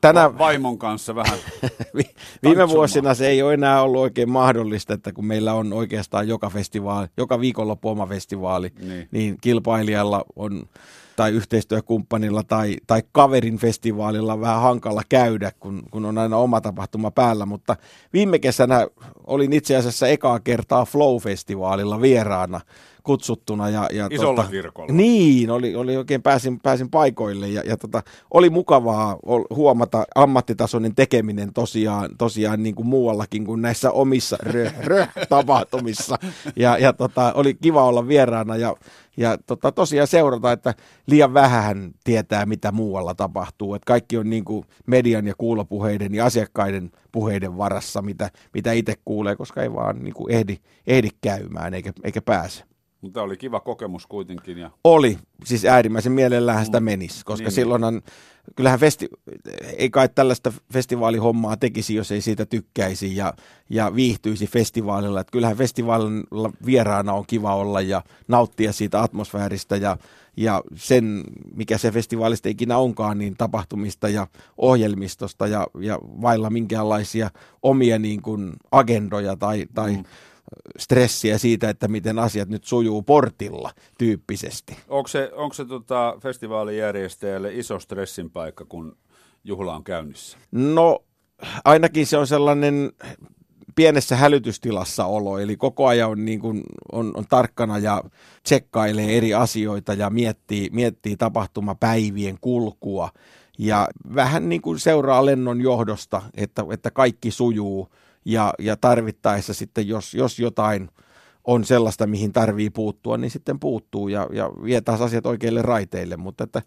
tänä, Vaimon kanssa vähän Vi- Viime vuosina se ei ole enää ollut oikein mahdollista, että kun meillä on oikeastaan joka festivaali, joka viikonloppu oma festivaali, niin, niin kilpailijalla on tai yhteistyökumppanilla tai, tai kaverin festivaalilla vähän hankala käydä, kun, kun on aina oma tapahtuma päällä, mutta viime kesänä olin itse asiassa ekaa kertaa Flow-festivaalilla vieraana kutsuttuna. Ja, ja Isolla kirkolla. Niin, oli, oli oikein pääsin, pääsin paikoille ja, ja tota, oli mukavaa huomata ammattitasoinen tekeminen tosiaan, tosiaan niin kuin muuallakin kuin näissä omissa rö, rö, tapahtumissa. Ja, ja tota, oli kiva olla vieraana ja, ja tota, tosiaan seurata, että liian vähän tietää, mitä muualla tapahtuu. Että kaikki on niin kuin median ja kuulopuheiden ja asiakkaiden puheiden varassa, mitä, mitä itse kuulee, koska ei vaan niin kuin ehdi, ehdi käymään eikä, eikä pääse. Mutta oli kiva kokemus kuitenkin. Ja Oli, siis äärimmäisen mielellään sitä menisi, koska Niin, niin, silloinhan, kyllähän festi, ei kai tällaista festivaalihommaa tekisi, jos ei siitä tykkäisi ja, ja viihtyisi festivaalilla. Että kyllähän festivaalilla vieraana on kiva olla ja nauttia siitä atmosfääristä ja, ja sen, mikä se festivaalista ikinä onkaan, niin tapahtumista ja ohjelmistosta ja, ja vailla minkäänlaisia omia niin kuin agendoja tai, tai mm. Stressiä siitä, että miten asiat nyt sujuu portilla tyyppisesti. onko se, onko se tota festivaalijärjestäjälle iso stressin paikka, kun juhla on käynnissä? No ainakin se on sellainen pienessä hälytystilassa olo, eli koko ajan on, niin kuin, on, on tarkkana ja tsekkailee eri asioita ja miettii, miettii tapahtumapäivien kulkua ja vähän niin kuin seuraa lennon johdosta, että, että kaikki sujuu ja, ja tarvittaessa sitten, jos, jos jotain on sellaista, mihin tarvii puuttua, niin sitten puuttuu ja, ja vie taas asiat oikeille raiteille, mutta että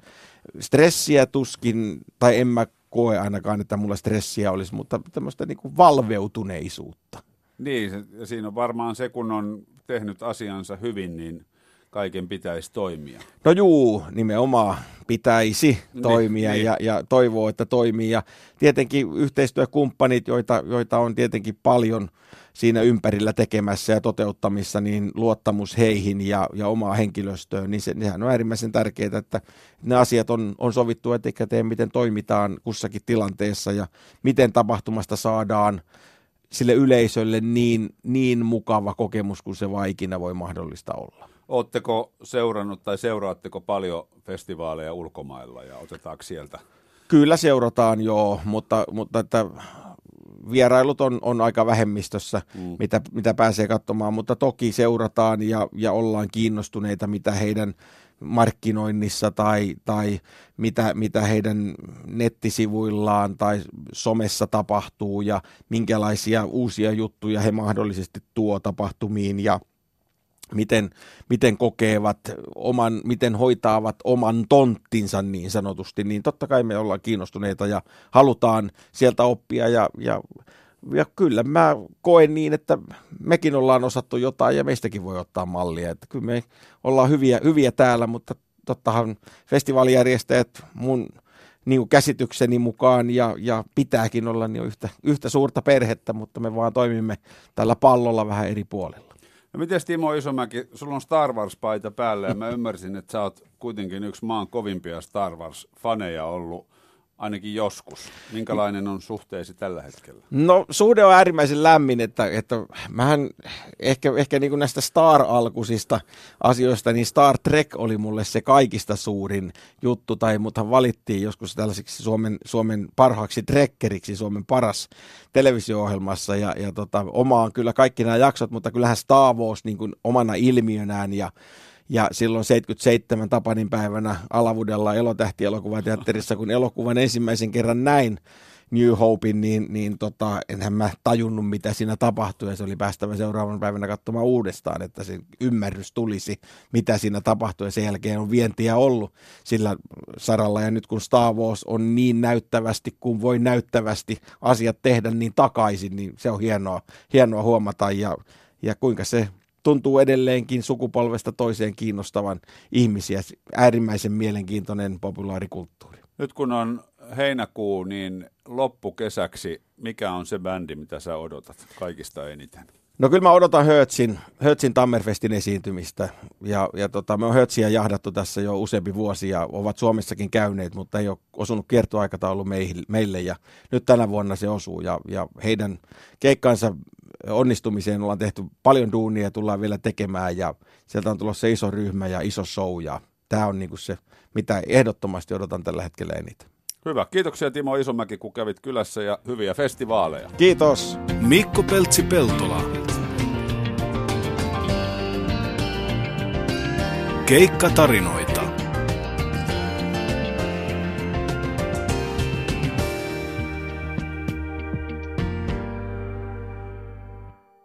stressiä tuskin, tai en mä koe ainakaan, että mulla stressiä olisi, mutta tämmöistä niin kuin valveutuneisuutta. Niin, ja siinä on varmaan se, kun on tehnyt asiansa hyvin, niin kaiken pitäisi toimia. No juu, nimenomaan pitäisi Niin, toimia niin. Ja, ja toivoo, että toimii. Ja tietenkin yhteistyökumppanit, joita, joita on tietenkin paljon siinä ympärillä tekemässä ja toteuttamissa, niin luottamus heihin ja, ja omaa henkilöstöön, niin se, nehän on äärimmäisen tärkeää, että ne asiat on, on sovittu etukäteen, miten toimitaan kussakin tilanteessa ja miten tapahtumasta saadaan sille yleisölle niin, niin mukava kokemus kuin se vaan ikinä voi mahdollista olla. Oletteko seurannut tai seuraatteko paljon festivaaleja ulkomailla ja otetaanko sieltä? Kyllä seurataan joo, mutta, mutta että vierailut on, on aika vähemmistössä, mm. mitä, mitä pääsee katsomaan, mutta toki seurataan ja, ja ollaan kiinnostuneita, mitä heidän markkinoinnissa tai, tai mitä, mitä heidän nettisivuillaan tai somessa tapahtuu ja minkälaisia uusia juttuja he mahdollisesti tuo tapahtumiin ja miten, miten kokevat oman, miten hoitaavat oman tonttinsa niin sanotusti, niin totta kai me ollaan kiinnostuneita ja halutaan sieltä oppia ja, ja, ja kyllä mä koen niin, että mekin ollaan osattu jotain ja meistäkin voi ottaa mallia, että kyllä me ollaan hyviä, hyviä täällä, mutta tottahan festivaalijärjestäjät mun niin käsitykseni mukaan ja, ja pitääkin olla niin yhtä, yhtä suurta perhettä, mutta me vaan toimimme tällä pallolla vähän eri puolilla. No miten Timo Isomäki, sulla on Star Wars-paita päällä ja mä ymmärsin, että sä oot kuitenkin yksi maan kovimpia Star Wars-faneja ollut ainakin joskus. Minkälainen on suhteesi tällä hetkellä? No suhde on äärimmäisen lämmin, että, että mähän ehkä, ehkä niin kuin näistä Star-alkuisista asioista, niin Star Trek oli mulle se kaikista suurin juttu, tai muthan valittiin joskus tällaiseksi Suomen, Suomen parhaaksi trekkeriksi, Suomen paras televisio-ohjelmassa, ja, ja tota, omaan kyllä kaikki nämä jaksot, mutta kyllähän Star Wars niin kuin omana ilmiönään ja ja silloin 77 Tapanin päivänä Alavudella elotähtielokuvateatterissa, kun elokuvan ensimmäisen kerran näin New Hopein, niin, niin tota, enhän mä tajunnut, mitä siinä tapahtui, ja se oli päästävä seuraavan päivänä katsomaan uudestaan, että se ymmärrys tulisi, mitä siinä tapahtui, ja sen jälkeen on vientiä ollut sillä saralla, ja nyt kun Star Wars on niin näyttävästi kuin voi näyttävästi asiat tehdä niin takaisin, niin se on hienoa, hienoa huomata, ja, ja kuinka se tuntuu edelleenkin sukupolvesta toiseen kiinnostavan ihmisiä. Äärimmäisen mielenkiintoinen populaarikulttuuri. Nyt kun on heinäkuu, niin loppukesäksi, mikä on se bändi, mitä sä odotat kaikista eniten? No kyllä mä odotan Hötsin, Hötsin Tammerfestin esiintymistä. Ja, ja tota, me on Hötsiä jahdattu tässä jo useampi vuosi ja ovat Suomessakin käyneet, mutta ei ole osunut kiertoaikataulu meille. Ja nyt tänä vuonna se osuu ja, ja heidän keikkansa onnistumiseen ollaan tehty paljon duunia ja tullaan vielä tekemään ja sieltä on tulossa iso ryhmä ja iso show ja tämä on niinku se, mitä ehdottomasti odotan tällä hetkellä eniten. Hyvä. Kiitoksia Timo Isomäki, kun kävit kylässä ja hyviä festivaaleja. Kiitos. Mikko Peltsi-Peltola. Keikka tarinoita.